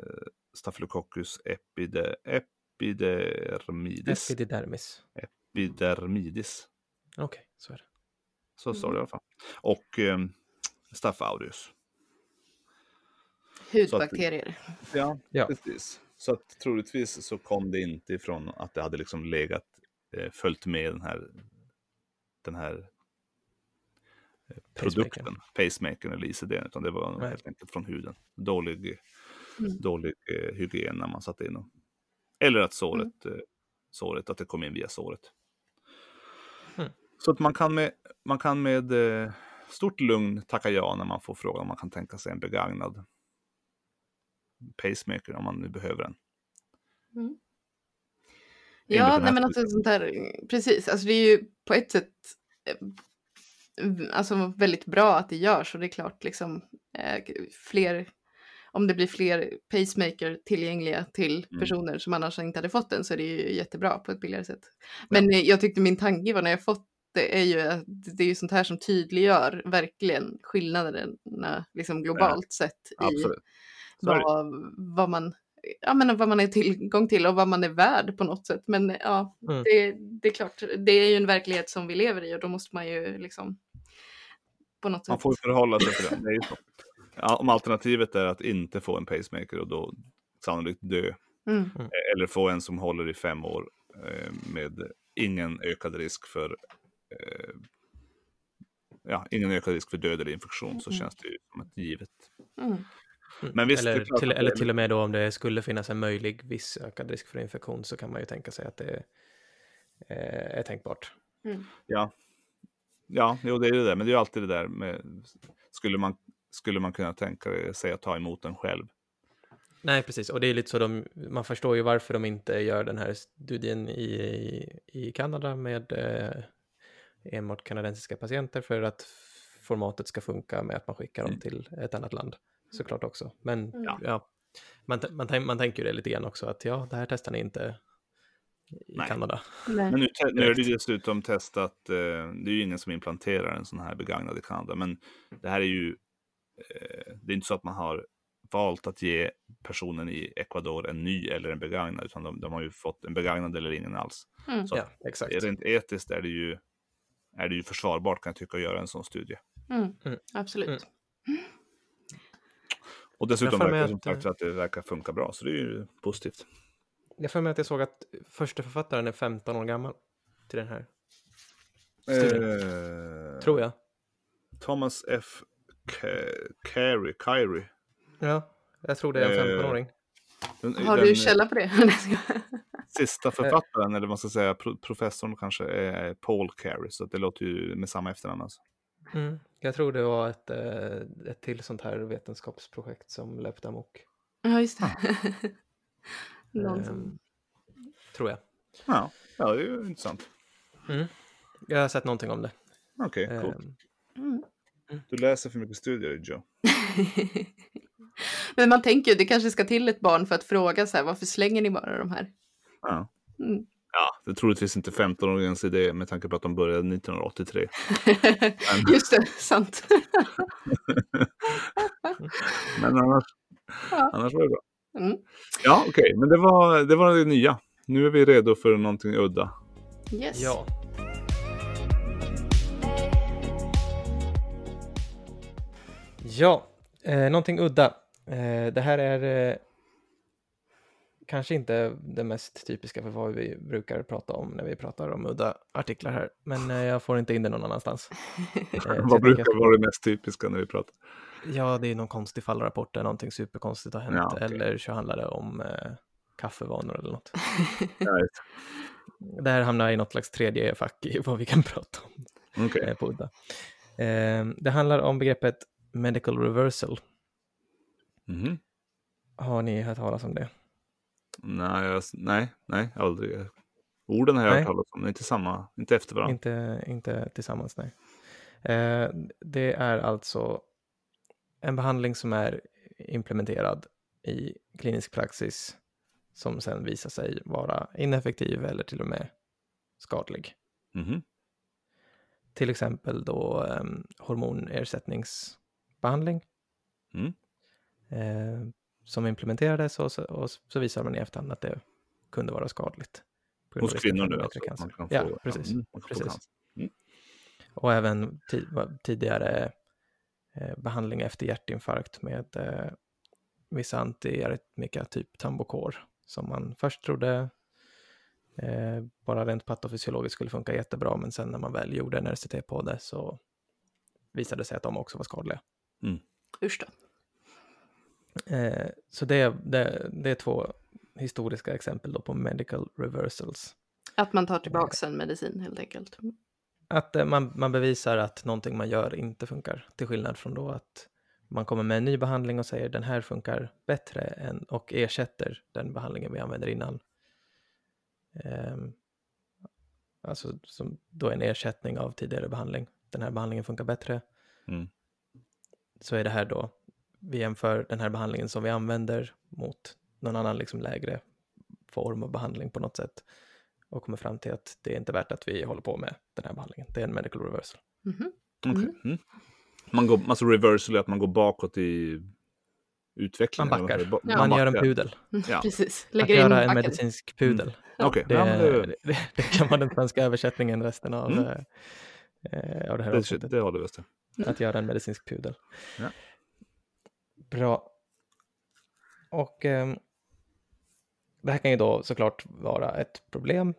Speaker 1: Staphylococcus epide, epidermidis.
Speaker 2: Epididermis.
Speaker 1: Epidermidis.
Speaker 2: Okej, okay, så är det.
Speaker 1: Så står det i alla fall. Och eh, Staph aureus.
Speaker 3: Hudbakterier.
Speaker 1: Att, ja, ja, precis. Så att troligtvis så kom det inte ifrån att det hade liksom legat, eh, följt med den här den här produkten, pacemakern eller ICD, utan det var
Speaker 2: Nej.
Speaker 1: helt enkelt från huden. Dålig,
Speaker 3: Mm.
Speaker 1: dålig eh, hygien när man satte in dem. Eller att såret, eh, såret, att det kom in via såret.
Speaker 2: Mm.
Speaker 1: Så att man kan med, man kan med eh, stort lugn tacka ja när man får frågan om man kan tänka sig en begagnad pacemaker om man nu behöver en.
Speaker 3: Ja,
Speaker 1: Enligt den
Speaker 3: nej men alltså sånt här, precis, alltså det är ju på ett sätt eh, alltså väldigt bra att det görs och det är klart liksom fler, om det blir fler pacemaker tillgängliga till
Speaker 1: Mm.
Speaker 3: personer som annars inte hade fått den så är det ju jättebra på ett billigare sätt. Men eh, jag tyckte min tanke var när jag fått det är ju att det är ju sånt här som tydliggör verkligen skillnaderna liksom globalt sett i
Speaker 1: det.
Speaker 3: vad, vad man ja, men vad man är tillgång till och vad man är värd på något sätt. Men ja,
Speaker 2: Mm.
Speaker 3: det, det är klart, det är ju en verklighet som vi lever i och då måste man ju liksom på något
Speaker 1: Man
Speaker 3: sätt.
Speaker 1: får ju förhålla sig till den. Det är ju så. Om alternativet är att inte få en pacemaker och då sannolikt dö.
Speaker 3: Mm.
Speaker 1: Eller få en som håller i fem år eh, med ingen ökad risk för eh, ja, ingen ökad risk för död eller infektion så
Speaker 3: Mm.
Speaker 1: känns det ju som ett givet.
Speaker 3: Mm.
Speaker 1: Men visst,
Speaker 2: eller, till, eller till och med då om det skulle finnas en möjlig viss ökad risk för infektion så kan man ju tänka sig att det eh, är tänkbart.
Speaker 1: Ja, ja jo, det är det där. Men det är ju alltid det där med, skulle man, skulle man kunna tänka sig att ta emot den själv?
Speaker 2: Nej, precis. Och det är lite så de, man förstår ju varför de inte gör den här studien i, i, i Kanada med eh, enbart kanadensiska patienter för att formatet ska funka med att man skickar dem
Speaker 1: Mm.
Speaker 2: till ett annat land såklart också. Men
Speaker 3: Mm.
Speaker 2: ja, man, man, man tänker ju det lite grann också att ja, det här testar ni inte i
Speaker 1: Nej.
Speaker 2: Kanada.
Speaker 3: Nej.
Speaker 1: Men nu, nu är det ju dessutom testat, eh, det är ju ingen som implanterar en sån här begagnad i Kanada, men det här är ju, det är inte så att man har valt att ge personen i Ecuador en ny eller en begagnad, utan de, de har ju fått en begagnad eller ingen alls.
Speaker 3: Mm.
Speaker 1: Så
Speaker 2: Ja, exakt.
Speaker 1: rent etiskt är det ju, är det ju försvarbart kan jag tycka att göra en sån studie.
Speaker 3: Mm.
Speaker 2: Mm.
Speaker 3: Absolut.
Speaker 2: Mm.
Speaker 1: Och dessutom verkar det som
Speaker 2: att,
Speaker 1: sagt att det verkar funka bra, så det är ju positivt.
Speaker 2: Jag får med att jag såg att första författaren är 15 år gammal till den här, Studien.
Speaker 1: Eh,
Speaker 2: tror jag.
Speaker 1: Thomas F. Ca- Carey, Kyrie.
Speaker 2: Ja, jag tror det är en
Speaker 1: Eh,
Speaker 2: 15-åring.
Speaker 1: Den,
Speaker 3: Har du källa på det?
Speaker 1: sista författaren, eller man ska säga, pro professorn kanske, är Paul Carey. Så det låter ju med samma efternamn. Alltså.
Speaker 2: Mm. Jag tror det var ett, eh, ett till sånt här vetenskapsprojekt som löpte amok.
Speaker 3: ja, just det. Någon som...
Speaker 2: Ehm, tror jag.
Speaker 1: Ja, ja, det är ju intressant.
Speaker 2: Mm. Jag har sett någonting om det.
Speaker 1: Okej, coolt.
Speaker 2: Ehm,
Speaker 3: Mm.
Speaker 1: Du läser för mycket studier, Joe.
Speaker 3: Men man tänker ju, det kanske ska till ett barn för att fråga så här, varför slänger ni bara de här?
Speaker 1: Ja.
Speaker 3: Mm.
Speaker 1: Ja, det är troligtvis inte 15-åringens idé med tanke på att de började 1983.
Speaker 3: Just det, sant.
Speaker 1: Men annars,
Speaker 3: Ja.
Speaker 1: annars var det bra.
Speaker 3: Mm.
Speaker 1: Ja, okej, men det var, det var det nya. Nu är vi redo för någonting udda.
Speaker 3: Yes.
Speaker 2: ja. Ja, eh, någonting udda. Eh, det här är eh, kanske inte det mest typiska för vad vi brukar prata om när vi pratar om udda artiklar här, men eh, jag får inte in det någon annanstans. Eh,
Speaker 1: Vad brukar vara det mest typiska när vi pratar?
Speaker 2: Ja, det är någon konstig fallrapport där någonting superkonstigt har hänt
Speaker 1: Ja, okej.
Speaker 2: eller så handlar det om eh, kaffevanor eller något. Det här hamnar i något slags tredje fack i vad vi kan prata om.
Speaker 1: Okej.
Speaker 2: eh, på udda. Eh, det handlar om begreppet medical reversal.
Speaker 1: Mhm.
Speaker 2: Har ni hört talas om det?
Speaker 1: Nej, jag, nej, nej, aldrig. Orden har jag
Speaker 2: Nej.
Speaker 1: hört talas om, inte samma, inte efter varandra.
Speaker 2: Inte, inte tillsammans, nej. Eh, det är alltså en behandling som är implementerad i klinisk praxis som sen visar sig vara ineffektiv eller till och med skadlig.
Speaker 1: Mhm.
Speaker 2: Till exempel då um, hormonersättningsbehandling
Speaker 1: Mm.
Speaker 2: eh, som implementerades och så, och så visar man i efterhand att det kunde vara skadligt.
Speaker 1: Hos kvinnor nu alltså?
Speaker 2: cancer.
Speaker 1: Man kan
Speaker 2: Ja,
Speaker 1: få,
Speaker 2: precis.
Speaker 1: mm, man kan få
Speaker 2: precis.
Speaker 1: cancer.
Speaker 2: Och även tidigare eh, behandling efter hjärtinfarkt med eh, vissa antiarytmika, typ Tambocor, som man först trodde eh, bara rent patofysiologiskt skulle funka jättebra, men sen när man väl gjorde en RCT på det så visade sig att de också var skadliga.
Speaker 1: Mm.
Speaker 3: Usch då.
Speaker 2: Eh, så det, det, det är två historiska exempel då på medical reversals.
Speaker 3: Att man tar tillbaka en medicin helt enkelt.
Speaker 2: Att eh, man, man bevisar att någonting man gör inte funkar, till skillnad från då att man kommer med en ny behandling och säger den här funkar bättre än, och ersätter den behandlingen vi använder innan. Um, alltså som då är en ersättning av tidigare behandling. Den här behandlingen funkar bättre.
Speaker 1: Mm.
Speaker 2: Så är det här då, vi jämför den här behandlingen som vi använder mot någon annan liksom lägre form av behandling på något sätt och kommer fram till att det är inte värt att vi håller på med den här behandlingen. Det är en medical reversal.
Speaker 3: Mhm. Mm.
Speaker 1: Mm. Man går, alltså reversal är att man går bakåt i utvecklingen.
Speaker 2: Man backar.
Speaker 1: Ba-
Speaker 3: Ja.
Speaker 2: Man gör en
Speaker 1: backar.
Speaker 2: pudel.
Speaker 1: Ja.
Speaker 3: Precis.
Speaker 2: Att
Speaker 3: Lägger in
Speaker 2: göra en medicinsk pudel. Det,
Speaker 1: ja, men det,
Speaker 2: det, det kan vara den svenska översättningen resten av,
Speaker 1: Mm.
Speaker 2: eh, eh, av det här
Speaker 1: det,
Speaker 2: avsnittet.
Speaker 1: det håller vi oss till.
Speaker 2: Att göra en medicinsk pudel.
Speaker 1: Ja.
Speaker 2: Bra. Och ehm, det här kan ju då såklart vara ett problem.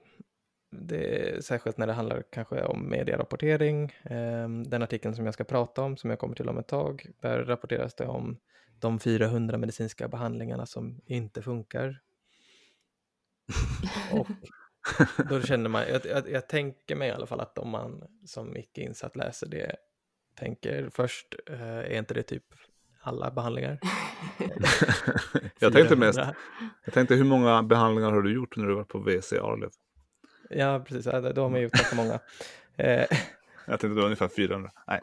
Speaker 2: Det är, särskilt när det handlar kanske om medierapportering. Ehm, den artikeln som jag ska prata om, som jag kommer till om ett tag, där rapporteras det om de 400 medicinska behandlingarna som inte funkar. Och då känner man, jag, jag, jag tänker mig i alla fall att om man som icke insatt läser det tänker först, eh, är inte det typ alla behandlingar?
Speaker 1: jag tänkte mest,
Speaker 2: 400.
Speaker 1: jag tänkte hur många behandlingar har du gjort när du var på WC Arlöv?
Speaker 2: Ja, precis, då har man gjort ganska många. Eh,
Speaker 1: Jag tänkte var ungefär 400. Nej.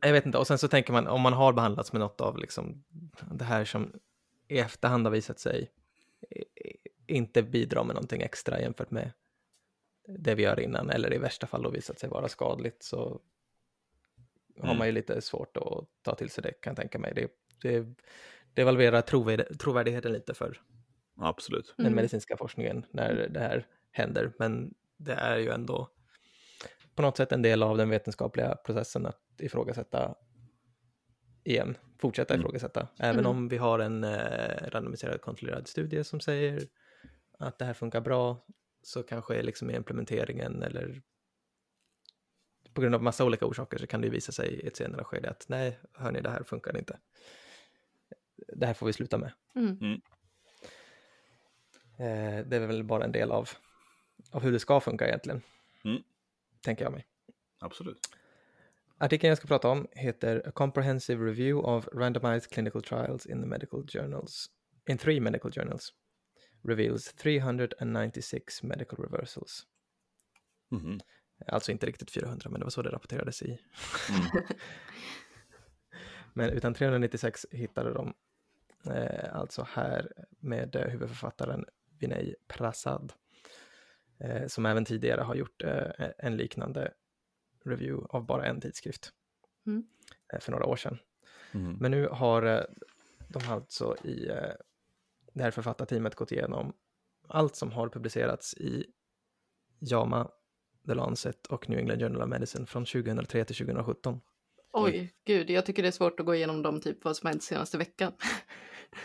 Speaker 2: jag vet inte, och sen så tänker man om man har behandlats med något av liksom det här som i efterhand har visat sig inte bidra med någonting extra jämfört med det vi gör innan, eller i värsta fall då visat sig vara skadligt, så har
Speaker 1: Mm.
Speaker 2: man ju lite svårt att ta till sig det, kan jag tänka mig. Det, det devalverar trovärd, trovärdigheten lite för
Speaker 1: Absolut.
Speaker 2: den
Speaker 3: Mm.
Speaker 2: medicinska forskningen när det här händer, men det är ju ändå på något sätt en del av den vetenskapliga processen att ifrågasätta igen, fortsätta
Speaker 1: Mm.
Speaker 2: ifrågasätta. Även
Speaker 3: Mm.
Speaker 2: om vi har en eh, randomiserad kontrollerad studie som säger att det här funkar bra, så kanske liksom i implementeringen eller på grund av massa olika orsaker så kan det visa sig i ett senare skede att nej, hörni, det här funkar inte. Det här får vi sluta med.
Speaker 3: Mm.
Speaker 2: Eh, det är väl bara en del av, av hur det ska funka egentligen.
Speaker 1: Mm.
Speaker 2: Tänker jag mig.
Speaker 1: Absolut.
Speaker 2: Artikeln jag ska prata om heter A Comprehensive Review of Randomized Clinical Trials in the Medical Journals, in three medical journals, reveals 396 medical reversals.
Speaker 1: Mhm.
Speaker 2: Alltså inte riktigt 400, men det var så det rapporterades i.
Speaker 1: Mm.
Speaker 2: Men utan 396 hittade de eh, alltså här med eh, huvudförfattaren Vinay Prasad, eh, som även tidigare har gjort eh, en liknande review av bara en tidskrift
Speaker 3: Mm.
Speaker 2: eh, för några år sedan.
Speaker 1: Mhm.
Speaker 2: Men nu har eh, de alltså i eh, det här författarteamet gått igenom allt som har publicerats i JAMA, The Lancet och New England Journal of Medicine från 2003 till 2017.
Speaker 3: Oj, gud, jag tycker det är svårt att gå igenom dem, typ vad som hänt senaste veckan.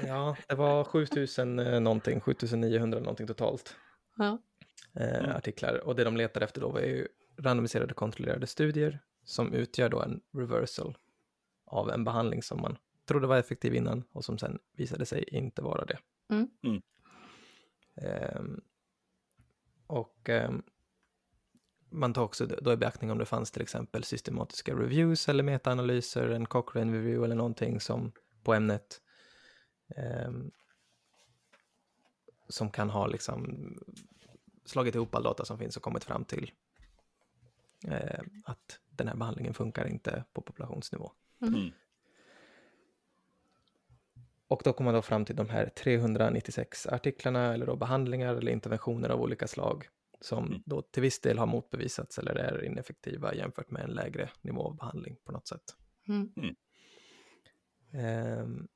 Speaker 2: Ja, det var 7000 eh, någonting, 7900 någonting totalt
Speaker 3: Ja.
Speaker 2: eh,
Speaker 1: Mm.
Speaker 2: artiklar. Och det de letade efter då var ju randomiserade kontrollerade studier som utgör då en reversal av en behandling som man trodde var effektiv innan och som sen visade sig inte vara det.
Speaker 3: Mm.
Speaker 1: Mm.
Speaker 2: Ehm, och ehm, man tar också då i beaktning om det fanns till exempel systematiska reviews eller metaanalyser, en Cochrane review eller någonting som på ämnet ehm, som kan ha liksom slagit ihop all data som finns och kommit fram till eh, att den här behandlingen funkar inte på populationsnivå.
Speaker 1: Mm.
Speaker 2: Och då kommer man då fram till de här 396 artiklarna eller då behandlingar eller interventioner av olika slag som
Speaker 1: Mm.
Speaker 2: då till viss del har motbevisats eller är ineffektiva jämfört med en lägre nivå av behandling på något sätt.
Speaker 3: Mm.
Speaker 2: Ehm,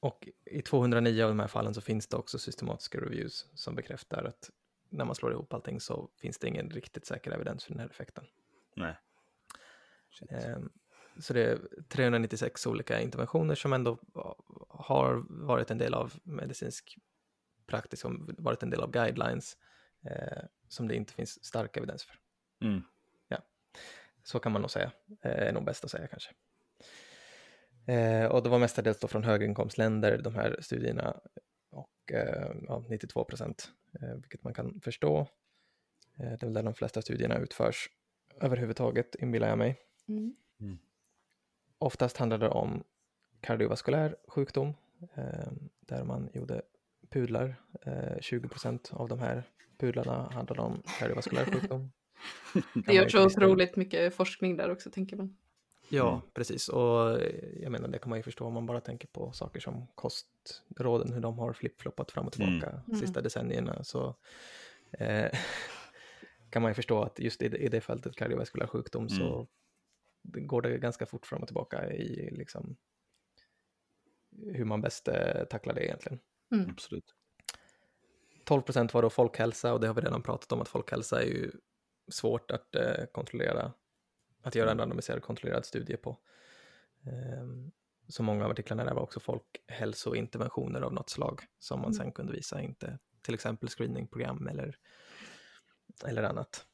Speaker 2: och i 209 av de här fallen så finns det också systematiska reviews som bekräftar att när man slår ihop allting så finns det ingen riktigt säker evidens för den här effekten.
Speaker 1: Nej.
Speaker 2: Ehm, Så det är 396 olika interventioner som ändå har varit en del av medicinsk praxis, som varit en del av guidelines, eh, som det inte finns stark evidens för.
Speaker 1: Mm.
Speaker 2: Så kan man nog säga, eh, är nog bäst att säga kanske. Eh, och det var mestadels då från höginkomstländer, de här studierna, och eh, ja, 92 procent, eh, vilket man kan förstå. Eh, det är väl där de flesta studierna utförs överhuvudtaget, inbillar jag mig.
Speaker 3: Mm.
Speaker 1: Mm.
Speaker 2: Oftast handlar det om kardiovaskulär sjukdom, eh, där man gjorde pudlar. 20 procent av de här pudlarna handlade om kardiovaskulär sjukdom.
Speaker 3: Det görs så otroligt mycket forskning där också, tänker man.
Speaker 2: Ja,
Speaker 1: Mm.
Speaker 2: precis. Och jag menar, det kan man ju förstå om man bara tänker på saker som kostråden, hur de har flippfloppat fram och tillbaka
Speaker 3: Mm.
Speaker 2: sista decennierna. Så eh, kan man ju förstå att just i det, i det fältet kardiovaskulär sjukdom så det går det ganska fort fram och tillbaka i liksom hur man bäst eh, tacklar det egentligen.
Speaker 3: Mm.
Speaker 1: Absolut.
Speaker 2: 12 procent var då folkhälsa och det har vi redan pratat om att folkhälsa är ju svårt att eh, kontrollera, att göra en randomiserad kontrollerad studie på. Ehm, så många av artiklarna där var också folkhälsointerventioner av något slag som man
Speaker 3: Mm.
Speaker 2: sen kunde visa, inte till exempel screeningprogram eller, eller annat.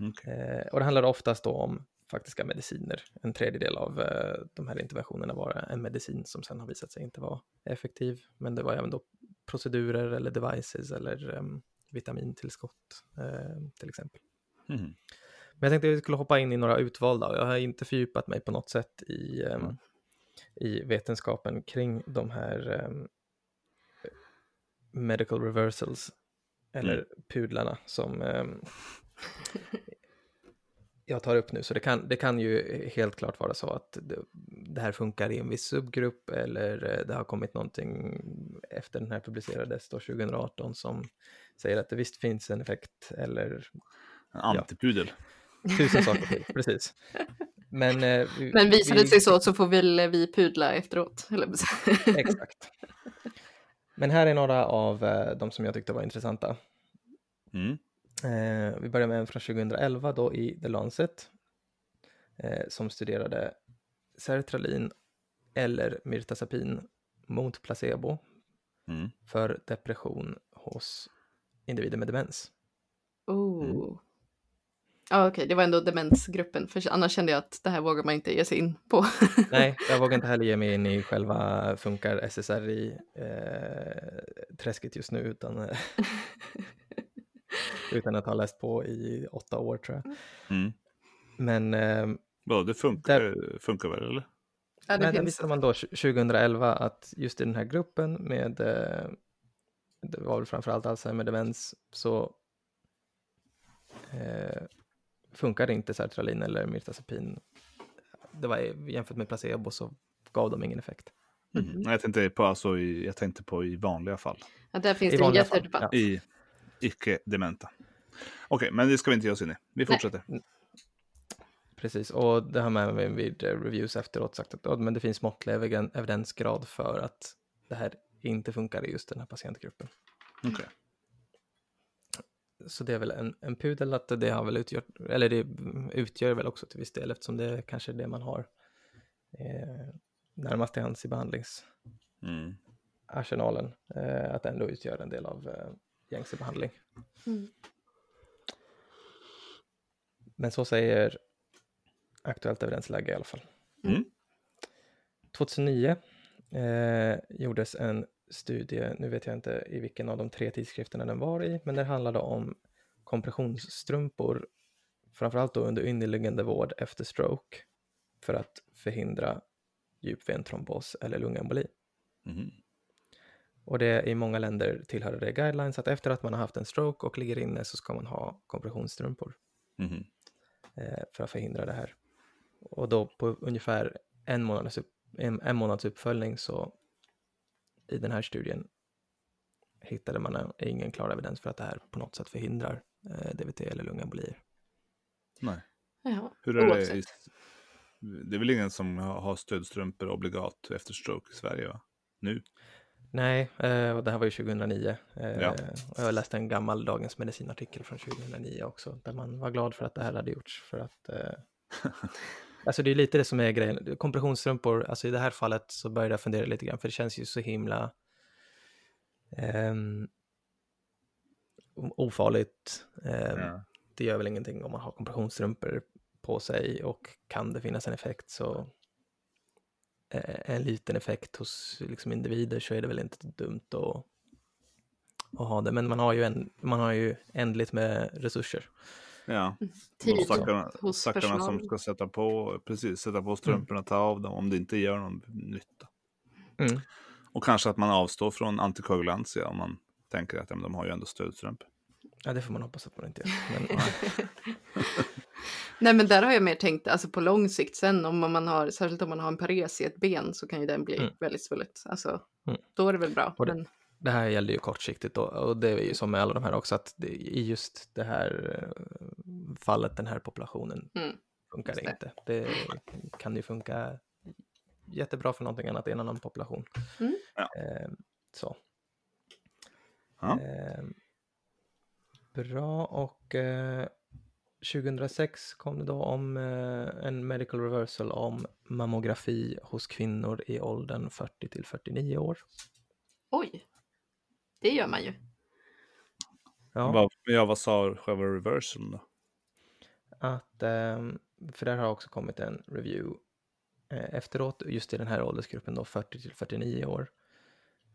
Speaker 1: Okej.
Speaker 2: Eh, och det handlar oftast då om faktiska mediciner. En tredjedel av eh, de här interventionerna var en medicin som sen har visat sig inte vara effektiv. Men det var även då procedurer eller devices eller um, vitamintillskott eh, till exempel.
Speaker 1: Mhm.
Speaker 2: Men jag tänkte att vi skulle hoppa in i några utvalda och jag har inte fördjupat mig på något sätt i, ehm,
Speaker 1: Mm.
Speaker 2: i vetenskapen kring de här ehm, medical reversals eller pudlarna som jag tar upp nu. Så det kan, det kan ju helt klart vara så att det, det här funkar i en viss subgrupp eller eh, det har kommit någonting efter den här publicerades då 2018 som säger att det visst finns en effekt eller
Speaker 1: En antipudel.
Speaker 2: tusen saker till, precis. Men, eh,
Speaker 3: Men visar det
Speaker 2: vi-
Speaker 3: sig så så får väl vi pudla efteråt. Eller?
Speaker 2: Exakt. Men här är några av eh, de som jag tyckte var intressanta.
Speaker 1: Mm.
Speaker 2: Eh, vi börjar med en från 2011 då i The Lancet eh, som studerade sertralin eller mirtazapin mot placebo
Speaker 1: Mm.
Speaker 2: för depression hos individer med demens.
Speaker 3: Oh. Ja, okej, det var ändå demensgruppen, för annars kände jag att det här vågar man inte ge sig in på.
Speaker 2: Nej, jag vågar inte heller ge mig in i själva funkar SSRI eh, träsket just nu utan, eh, utan att ha läst på i åtta år tror jag.
Speaker 1: Mm.
Speaker 2: Men eh,
Speaker 1: Ja, det funkar, funkar väl eller?
Speaker 3: Ja, det
Speaker 2: där
Speaker 3: finns.
Speaker 2: visade man då 2011 att just i den här gruppen med, eh, det var väl framförallt Alzheimer demens, så eh, funkade inte sertralin eller mirtazapin. Det var jämfört med placebo så gav de ingen effekt.
Speaker 1: Mm. Nej, Jag, tänkte på, alltså, i, jag tänkte på i vanliga fall.
Speaker 3: Ja, där finns
Speaker 2: I
Speaker 3: det en
Speaker 2: vanliga fall,
Speaker 3: jättedebatt.
Speaker 2: ja.
Speaker 1: I icke-dementa. Okej, men det ska vi inte ge oss in i. Vi fortsätter.
Speaker 2: Precis, och det har man även vid eh, reviews efteråt sagt att men det finns måttlig evidensgrad för att det här inte funkar i just den här patientgruppen.
Speaker 1: Okej.
Speaker 2: Så det är väl en, en pudel att det har väl utgjort, eller det utgör väl också till viss del eftersom det är kanske det man har eh, närmast till hands i behandlingsarsenalen.
Speaker 1: Mm.
Speaker 2: Eh, att det ändå utgör en del av eh, gängse behandling.
Speaker 3: Mm.
Speaker 2: Men så säger aktuellt evidensläge i alla fall.
Speaker 1: Mm.
Speaker 2: 2009 eh, gjordes en studie, nu vet jag inte i vilken av de tre tidskrifterna den var i, men det handlade om kompressionsstrumpor, framförallt då under underliggande vård efter stroke, för att förhindra djupventrombos eller lungemboli.
Speaker 1: Mhm.
Speaker 2: Och det i många länder tillhör det guidelines att efter att man har haft en stroke och ligger inne så ska man ha kompressionsstrumpor eh, för att förhindra det här. Och då på ungefär en månads, upp, en, en månads uppföljning så i den här studien hittade man en- ingen klar evidens för att det här på något sätt förhindrar eh, DVT eller lungembolier.
Speaker 1: Nej.
Speaker 3: Ja,
Speaker 1: Hur är det?
Speaker 3: oavsett.
Speaker 1: I, det är väl ingen som har har stödstrumpor obligat efter stroke i Sverige? va? Nu?
Speaker 2: Nej, eh, och det här var ju 2009. Eh,
Speaker 1: Ja.
Speaker 2: jag läste en gammal Dagens Medicinartikel från 2009 också, där man var glad för att det här hade gjorts. För att, eh, alltså det är lite det som är grejen. Kompressionsstrumpor, alltså i det här fallet så började jag fundera lite grann, för det känns ju så himla o- ofarligt. Ehm,
Speaker 1: Ja.
Speaker 2: Det gör väl ingenting om man har kompressionsstrumpor på sig och kan det finnas en effekt så en liten effekt hos liksom, individer så är det väl inte dumt att, att ha det. Men man har ju, en, man har ju ändligt med resurser.
Speaker 1: Ja,
Speaker 3: Tid
Speaker 1: och stackarna,
Speaker 3: hos
Speaker 1: stackarna som ska sätta på, precis, sätta på strumporna, ta av dem om det inte gör någon nytta.
Speaker 2: Mm.
Speaker 1: Och kanske att man avstår från antikoagulantia om man tänker att ja, de har ju ändå stödstrumpor.
Speaker 2: Ja, det får man hoppas att man inte gör. Men.
Speaker 3: Nej men där har jag mer tänkt, alltså på lång sikt sen om man har, särskilt om man har en pares i ett ben så kan ju den bli
Speaker 2: Mm.
Speaker 3: väldigt svullet. Alltså
Speaker 2: Mm.
Speaker 3: då är det väl bra.
Speaker 2: Det-
Speaker 3: Men,
Speaker 2: Det här gäller ju kortsiktigt då, och det är ju som med alla de här också, att det, i just det här eh, fallet, den här populationen,
Speaker 3: Mm,
Speaker 2: funkar det inte. Det kan ju funka jättebra för någonting annat i en annan population.
Speaker 3: Mm.
Speaker 1: Ja.
Speaker 2: Eh, så.
Speaker 1: Ja.
Speaker 2: Eh, bra, och eh, 2006 kom det då om eh, en medical reversal om mammografi hos kvinnor i åldern 40 till 49 år.
Speaker 3: oj, det gör man ju.
Speaker 2: Ja.
Speaker 1: Vad, ja, vad sa själva reversen då?
Speaker 2: att, ehm, för där har också kommit en review eh, efteråt, just i den här åldersgruppen då 40 till 49 år,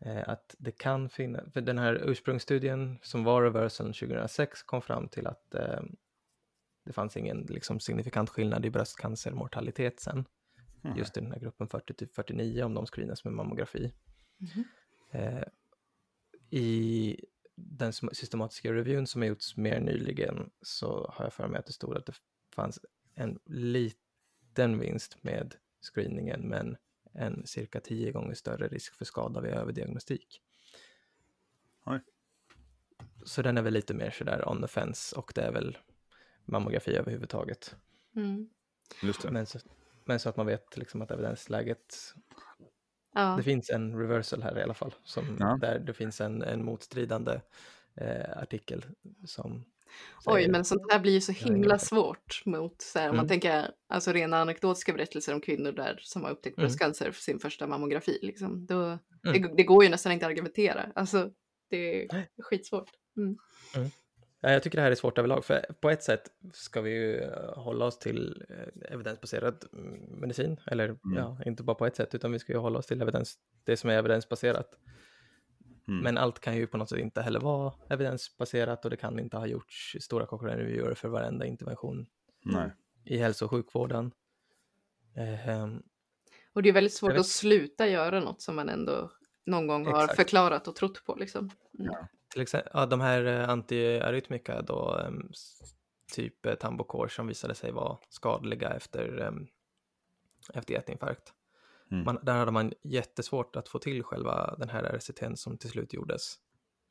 Speaker 2: att det kan finnas, för den här ursprungsstudien som var reversalen 2006 kom fram till att ehm, det fanns ingen liksom, signifikant skillnad i bröstcancermortalitet sen,
Speaker 1: Mhm.
Speaker 2: just i den här gruppen 40 till 49 om de screenas med mammografi.
Speaker 3: Mhm.
Speaker 2: Eh, I den systematiska reviewn som har gjorts mer nyligen så har jag för mig att det stod att det fanns en liten vinst med screeningen men en cirka tio gånger större risk för skada vid överdiagnostik.
Speaker 1: Oj.
Speaker 2: Så den är väl lite mer sådär on the fence och det är väl mammografi överhuvudtaget.
Speaker 3: Mm.
Speaker 1: Just det.
Speaker 2: Men så, men så att man vet liksom att evidensläget
Speaker 3: Ja.
Speaker 2: det finns en reversal här i alla fall, som,
Speaker 1: Ja.
Speaker 2: där det finns en, en motstridande eh, artikel som
Speaker 3: Oj, men sånt här blir ju så himla svårt mot så här, om man
Speaker 2: Mm.
Speaker 3: tänker alltså rena anekdotiska berättelser om kvinnor där som har upptäckt
Speaker 2: Mm.
Speaker 3: bröstcancer för sin första mammografi. Liksom. Då,
Speaker 2: Mm.
Speaker 3: det, det går ju nästan inte att argumentera. Alltså, det är skitsvårt.
Speaker 2: Ja, jag tycker det här är svårt överlag, för på ett sätt ska vi ju eh, hålla oss till eh, evidensbaserad mm, medicin, eller ja, inte bara på ett sätt, utan vi ska ju hålla oss till evidens, det som är evidensbaserat.
Speaker 1: Mm.
Speaker 2: Men allt kan ju på något sätt inte heller vara evidensbaserat och det kan inte ha gjorts stora Cochrane-reviewer för varenda intervention
Speaker 1: Nej.
Speaker 2: i hälso och sjukvården. Ehm,
Speaker 3: Och det är väldigt svårt
Speaker 2: vet-
Speaker 3: att sluta göra något som man ändå någon gång har
Speaker 2: Exakt.
Speaker 3: förklarat och trott på. Liksom. Mm.
Speaker 2: till exempel, ja, de här eh, antiarytmika då, s- typ eh, Tambocor som visade sig vara skadliga efter, em, efter hjärtinfarkt.
Speaker 1: Mm.
Speaker 2: Man, där hade man jättesvårt att få till själva den här RCTn som till slut gjordes.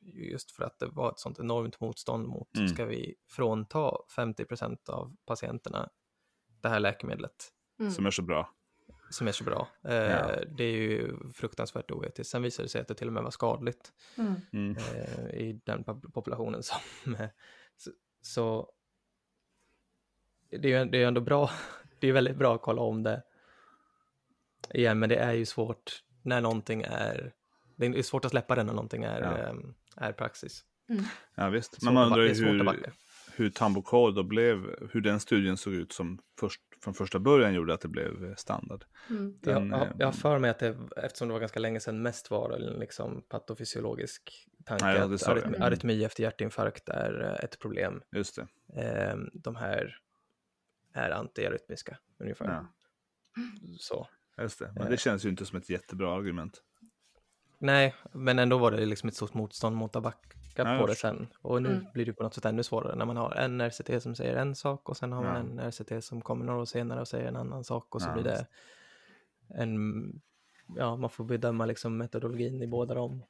Speaker 2: Just för att det var ett sånt enormt motstånd mot,
Speaker 1: Mm.
Speaker 2: ska vi frånta 50% av patienterna det här läkemedlet
Speaker 3: Mm.
Speaker 1: Som är så bra.
Speaker 2: som är så bra. Eh,
Speaker 1: Ja.
Speaker 2: Det är ju fruktansvärt oetiskt. Sen visade det sig att det till och med var skadligt.
Speaker 3: Mm.
Speaker 1: Mm.
Speaker 2: eh, i den pop- populationen som... så, så det är ju det är ju ändå bra, det är väldigt bra att kolla om det igen, men det är ju svårt när någonting är, det är svårt att släppa det när någonting är,
Speaker 1: Ja.
Speaker 2: ehm, är praxis.
Speaker 1: Ja, visst. Men man undrar ju hur, hur Tambocor då blev, hur den studien såg ut som först, från första början gjorde att det blev eh, standard.
Speaker 3: Mm.
Speaker 1: Den,
Speaker 2: jag, jag,
Speaker 1: eh,
Speaker 2: jag har för mig att det, eftersom det var ganska länge sedan, mest var en liksom patofysiologisk tanke
Speaker 1: Ja, ja, det
Speaker 2: att arytmi,
Speaker 3: Mm.
Speaker 2: arytmi efter hjärtinfarkt är eh, ett problem.
Speaker 1: Just det.
Speaker 2: Ehm, de här är antiarytmiska ungefär.
Speaker 1: Ja.
Speaker 2: Så.
Speaker 1: Just det. Men
Speaker 2: Eh.
Speaker 1: det känns ju inte som ett jättebra argument.
Speaker 2: Nej, men ändå var det liksom ett stort motstånd mot att backa
Speaker 1: Ja,
Speaker 2: på det sen. Och nu
Speaker 3: Mm.
Speaker 2: blir det på något sätt ännu svårare när man har en RCT som säger en sak och sen har man
Speaker 1: Ja.
Speaker 2: en RCT som kommer några år senare och säger en annan sak och så
Speaker 1: Ja,
Speaker 2: blir det en, ja, man får bedöma liksom metodologin i båda de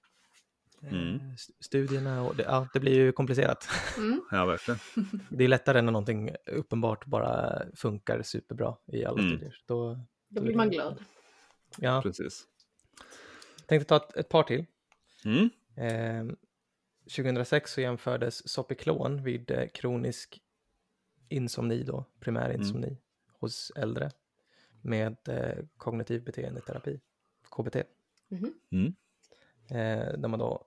Speaker 2: eh,
Speaker 1: Mm.
Speaker 2: st- studierna och det, ja, det blir ju komplicerat.
Speaker 3: Mm.
Speaker 1: Ja, verkligen.
Speaker 2: Det är lättare när någonting uppenbart bara funkar superbra i alla
Speaker 1: Mm.
Speaker 2: studier. Då,
Speaker 3: Då blir man glad.
Speaker 2: ja,
Speaker 1: Precis.
Speaker 2: tänkte ta ett, ett par till.
Speaker 1: Mm.
Speaker 2: Eh, 2006 så jämfördes Sopiklon vid eh, kronisk insomni, då, primär insomni, hos äldre med eh, kognitiv beteendeterapi, KBT.
Speaker 3: Mhm.
Speaker 1: Mm.
Speaker 2: Eh, där man då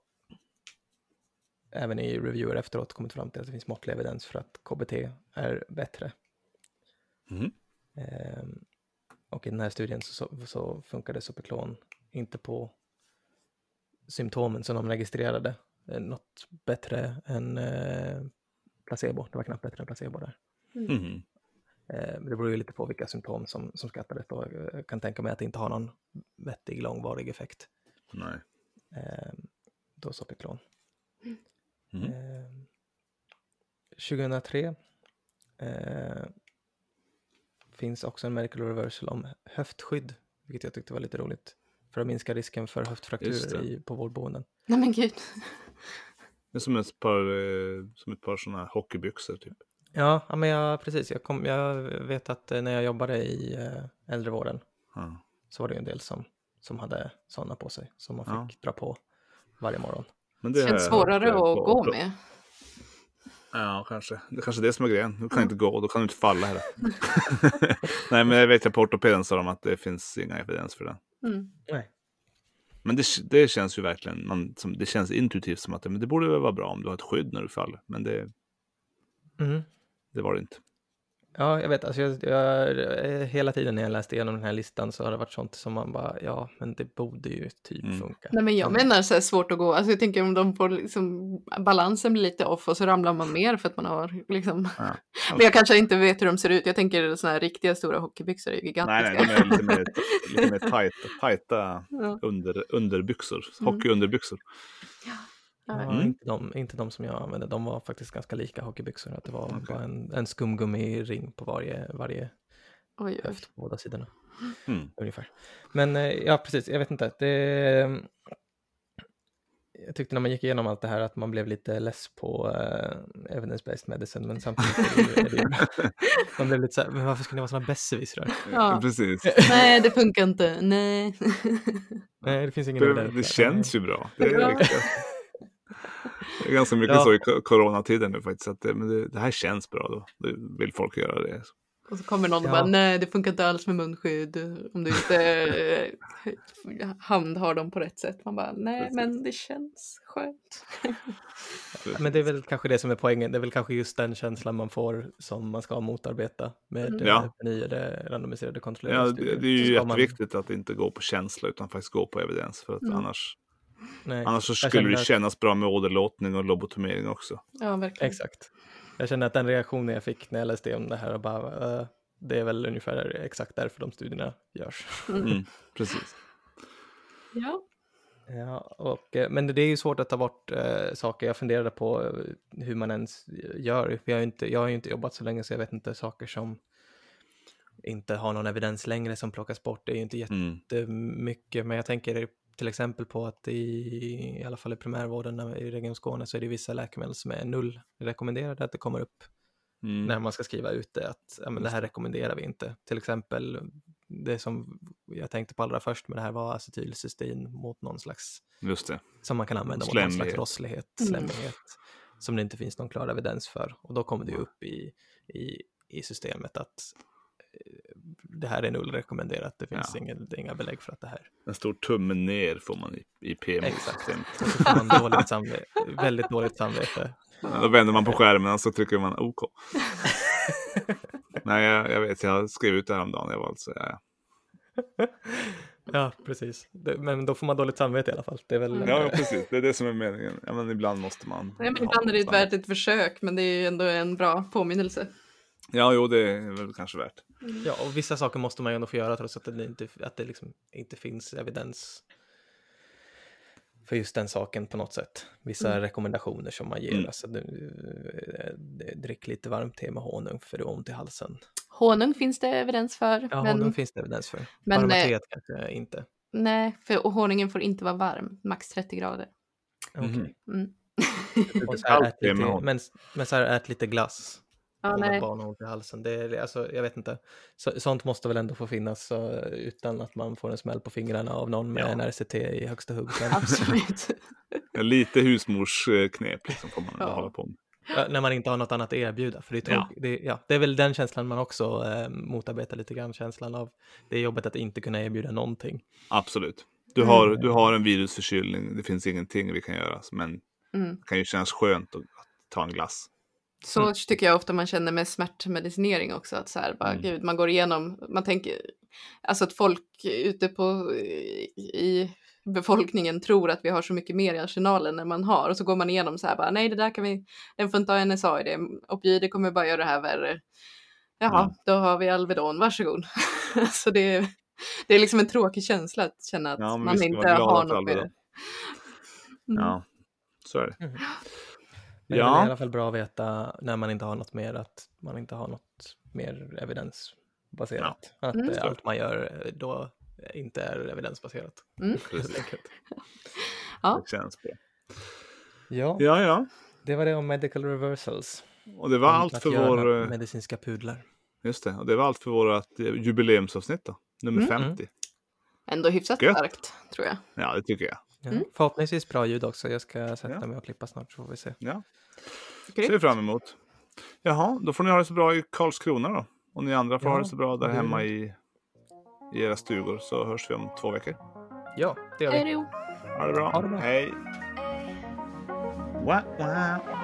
Speaker 2: även i reviewer efteråt kommit fram till att det finns måttlig evidens för att KBT är bättre.
Speaker 1: Mhm.
Speaker 2: Och i den här studien så, så, så funkade Sopiklon inte på symptomen som de registrerade. Eh, något bättre än eh, placebo. Det var knappt bättre än placebo där.
Speaker 1: Mhm.
Speaker 2: Eh, det beror ju lite på vilka symptom som, som skattades då. Jag kan tänka mig att det inte har någon vettig långvarig effekt.
Speaker 1: Nej.
Speaker 2: Eh, då Sopiklon.
Speaker 1: Mhm.
Speaker 2: Eh, 2003 eh, finns också en medical reversal om höftskydd, vilket jag tyckte var lite roligt, för att minska risken för höftfrakturer i, på vårdboenden.
Speaker 3: Nej men gud.
Speaker 1: Det är som ett par, eh, som ett par sådana hockeybyxor typ.
Speaker 2: Ja, ja, men jag, precis. Jag, kom, jag vet att eh, när jag jobbade i eh, äldrevården
Speaker 1: Ja.
Speaker 2: så var det ju en del som, som hade sådana på sig som man
Speaker 1: Ja.
Speaker 2: fick dra på varje morgon.
Speaker 1: Men
Speaker 3: Det känns svårare att gå med.
Speaker 1: Ja, kanske. Det är kanske är det som är grejen. Du kan inte gå, då kan du inte falla heller. Nej, men jag vet att på ortopeden sa de att det finns inga evidens för det.
Speaker 3: Mm.
Speaker 2: Nej.
Speaker 1: Men det, det känns ju verkligen, man, som, det känns intuitivt som att det, men det borde väl vara bra om du har ett skydd när du faller. Men det,
Speaker 2: Mm.
Speaker 1: det var det inte.
Speaker 2: Ja, jag vet. Alltså jag, jag, eh, hela tiden när jag läste igenom den här listan så har det varit sånt som man bara, ja, men det borde ju typ
Speaker 1: Mm.
Speaker 2: funka.
Speaker 3: Nej men jag
Speaker 2: Men-
Speaker 3: menar så här svårt att gå, alltså jag tänker om de får liksom, balansen blir lite off och så ramlar man mer för att man har liksom,
Speaker 1: Ja.
Speaker 3: men jag kanske inte vet hur de ser ut, jag tänker sådana här riktiga stora hockeybyxor är ju
Speaker 1: Nej,
Speaker 3: gigantiska.
Speaker 1: nej, de är lite mer, lite mer tajta, tajta
Speaker 3: Ja.
Speaker 1: under, underbyxor.
Speaker 3: Mm.
Speaker 1: Hockeyunderbyxor.
Speaker 2: Ja,
Speaker 1: Mm.
Speaker 2: inte, de, inte de som jag använde, de var faktiskt ganska lika hockeybyxor. Att det var
Speaker 1: Okej.
Speaker 2: bara en, en skumgummi-ring på varje, varje
Speaker 3: Oj, oj.
Speaker 2: höft på båda sidorna.
Speaker 1: Mm.
Speaker 2: Ungefär. Men eh, ja, precis, jag vet inte. Det, jag tyckte när man gick igenom allt det här att man blev lite less på uh, evidence-based medicine, men samtidigt är det, är man blev lite så här, men varför ska ni vara sådana besserwissrar?
Speaker 3: Ja.
Speaker 1: Precis.
Speaker 3: Nej, det funkar inte, nej.
Speaker 2: Nej, det finns ingen
Speaker 1: Det, det känns ju bra. Det är. Det är ganska mycket
Speaker 2: Ja.
Speaker 1: så i coronatiden nu faktiskt. Att det, men det, det här känns bra då. Då vill folk göra det.
Speaker 3: Och så kommer någon och
Speaker 2: Ja.
Speaker 3: bara, nej det funkar inte alls med munskydd om du inte eh, handhar dem på rätt sätt. Man bara, nej
Speaker 1: Precis.
Speaker 3: men det känns skönt.
Speaker 2: Men det är väl kanske det som är poängen. Det är väl kanske just den känslan man får som man ska motarbeta med
Speaker 3: Mm.
Speaker 2: mm.
Speaker 1: Ja.
Speaker 2: förnyade randomiserade kontrollerade
Speaker 1: Ja, det,
Speaker 2: studier.
Speaker 1: det är ju
Speaker 2: ska man-
Speaker 1: jätteviktigt att inte gå på känsla utan faktiskt gå på evidens. För att
Speaker 3: Mm.
Speaker 1: annars,
Speaker 2: Nej,
Speaker 1: annars skulle det
Speaker 2: att-
Speaker 1: kännas bra med åderlåtning och lobotomering också.
Speaker 3: Ja, verkligen.
Speaker 2: Exakt. Jag känner att den reaktionen jag fick när jag läste om det här och bara, eh, det är väl ungefär exakt därför de studierna görs.
Speaker 1: Mm, precis.
Speaker 3: Ja.
Speaker 2: Ja, och, eh, men det är ju svårt att ta bort eh, saker. Jag funderade på eh, hur man ens gör. För jag, har ju inte, jag har ju inte jobbat så länge så jag vet inte saker som inte har någon evidens längre som plockas bort. Det är ju inte
Speaker 1: Mm.
Speaker 2: jättemycket, men jag tänker till exempel på att i, i alla fall i primärvården när- i Region Skåne så är det vissa läkemedel som är null rekommenderade att det kommer upp
Speaker 1: Mm.
Speaker 2: när man ska skriva ut det att ja, men det här rekommenderar vi inte. Till exempel det som jag tänkte på allra först med det här var acetylcystein mot någon slags
Speaker 1: Just det.
Speaker 2: som man kan använda mot någon slags rosslighet,
Speaker 3: Mm.
Speaker 2: slemlighet som det inte finns någon klar evidens för. Och då kommer det ju upp i, i, i systemet att eh, det här är null rekommenderat, det finns
Speaker 1: Ja.
Speaker 2: ingen, inga belägg för att det här.
Speaker 1: En stor tumme ner får man i, i PMO-systemet.
Speaker 2: Och så får man dåligt samvete, väldigt dåligt samvete.
Speaker 1: Då vänder man på skärmen och så trycker man OK. Nej, jag, jag vet, jag skrev ut det här om dagen. Jag var alltså, ja, ja.
Speaker 2: Ja, precis. Det, men då får man dåligt samvete i alla fall. Det är väl,
Speaker 1: ja, precis. Det är det som är meningen. Ja, men ibland måste man.
Speaker 3: Nej, men ibland är det ett värt ett försök, men det är ju ändå en bra påminnelse.
Speaker 1: Ja, jo, det är väl kanske värt.
Speaker 2: Ja, och vissa saker måste man ju ändå få göra trots att det inte, att det liksom inte finns evidens för just den saken på något sätt. Vissa
Speaker 3: Mm.
Speaker 2: rekommendationer som man ger.
Speaker 1: Mm.
Speaker 2: Alltså, du, eh, drick lite varmt te med honung för du har ont i halsen.
Speaker 3: Honung finns det evidens för,
Speaker 2: Ja,
Speaker 3: men,
Speaker 2: honung finns det evidens för.
Speaker 3: men,
Speaker 2: Varma
Speaker 3: eh,
Speaker 2: teet kanske inte.
Speaker 3: nej, för och honungen får inte vara varm, max 30 grader.
Speaker 2: Okej.
Speaker 1: Mhm.
Speaker 3: Mm.
Speaker 1: Honung.
Speaker 2: men, men så här, ät lite glass.
Speaker 3: Ja, nej.
Speaker 2: barn ont i halsen. Det är, alltså, jag vet inte. Så, sånt måste väl ändå få finnas så, utan att man får en smäll på fingrarna av någon med
Speaker 1: Ja.
Speaker 2: en RCT i högsta hugg.
Speaker 3: Absolut.
Speaker 1: Lite husmorsknep liksom, får man
Speaker 3: Ja.
Speaker 1: hålla på med.
Speaker 2: Ja, när man inte har något annat att erbjuda. För det, är
Speaker 1: Ja.
Speaker 2: det, ja, det är väl den känslan man också eh, motarbetar lite grann. Känslan av det är jobbet att inte kunna erbjuda någonting.
Speaker 1: Absolut. Du
Speaker 3: Mm.
Speaker 1: har, du har en virusförkylning. Det finns ingenting vi kan göra. Men
Speaker 3: Mm.
Speaker 1: det kan ju kännas skönt att, att ta en glass.
Speaker 3: Så mm. tycker jag ofta man känner med smärtmedicinering också, att så här, bara, mm. gud, man går igenom, man tänker, alltså att folk ute på, i befolkningen tror att vi har så mycket mer i arsenalen än man har och så går man igenom så här bara, nej det där kan vi, den får inte ha NSA i det, opioider kommer bara göra det här värre. Jaha, mm. då har vi Alvedon, varsågod. så det är, det är liksom en tråkig känsla att känna att ja, man inte har något med det.
Speaker 1: Mm. Ja, så är det. Mm.
Speaker 2: Men ja. det är i alla fall bra att veta när man inte har något mer att man inte har något mer evidensbaserat. Ja. Att mm. allt man gör eh, då inte är evidensbaserat. Mm.
Speaker 3: ja.
Speaker 2: Ja.
Speaker 1: ja, ja.
Speaker 2: Det var det om medical reversals.
Speaker 1: Och det var om allt för vår...
Speaker 2: Eh, medicinska pudlar.
Speaker 1: Just det, och det var allt för vårt eh, jubileumsavsnitt då, nummer mm. 50.
Speaker 3: Ändå hyfsat Gött. starkt, tror jag.
Speaker 1: Ja, det tycker jag.
Speaker 2: Ja. Mm. Förhoppningsvis bra ljud också. Jag ska sätta ja. mig och klippa snart så får vi se.
Speaker 1: Ja, ser vi fram emot. Jaha, då får ni ha det så bra i Karlskrona då. Och ni andra får ja, ha det så bra där det... hemma i, i era stugor så hörs vi om två veckor.
Speaker 2: Ja, det gör vi.
Speaker 3: Hej
Speaker 1: Ha det bra. Ha det bra. Hej. Wow, wow.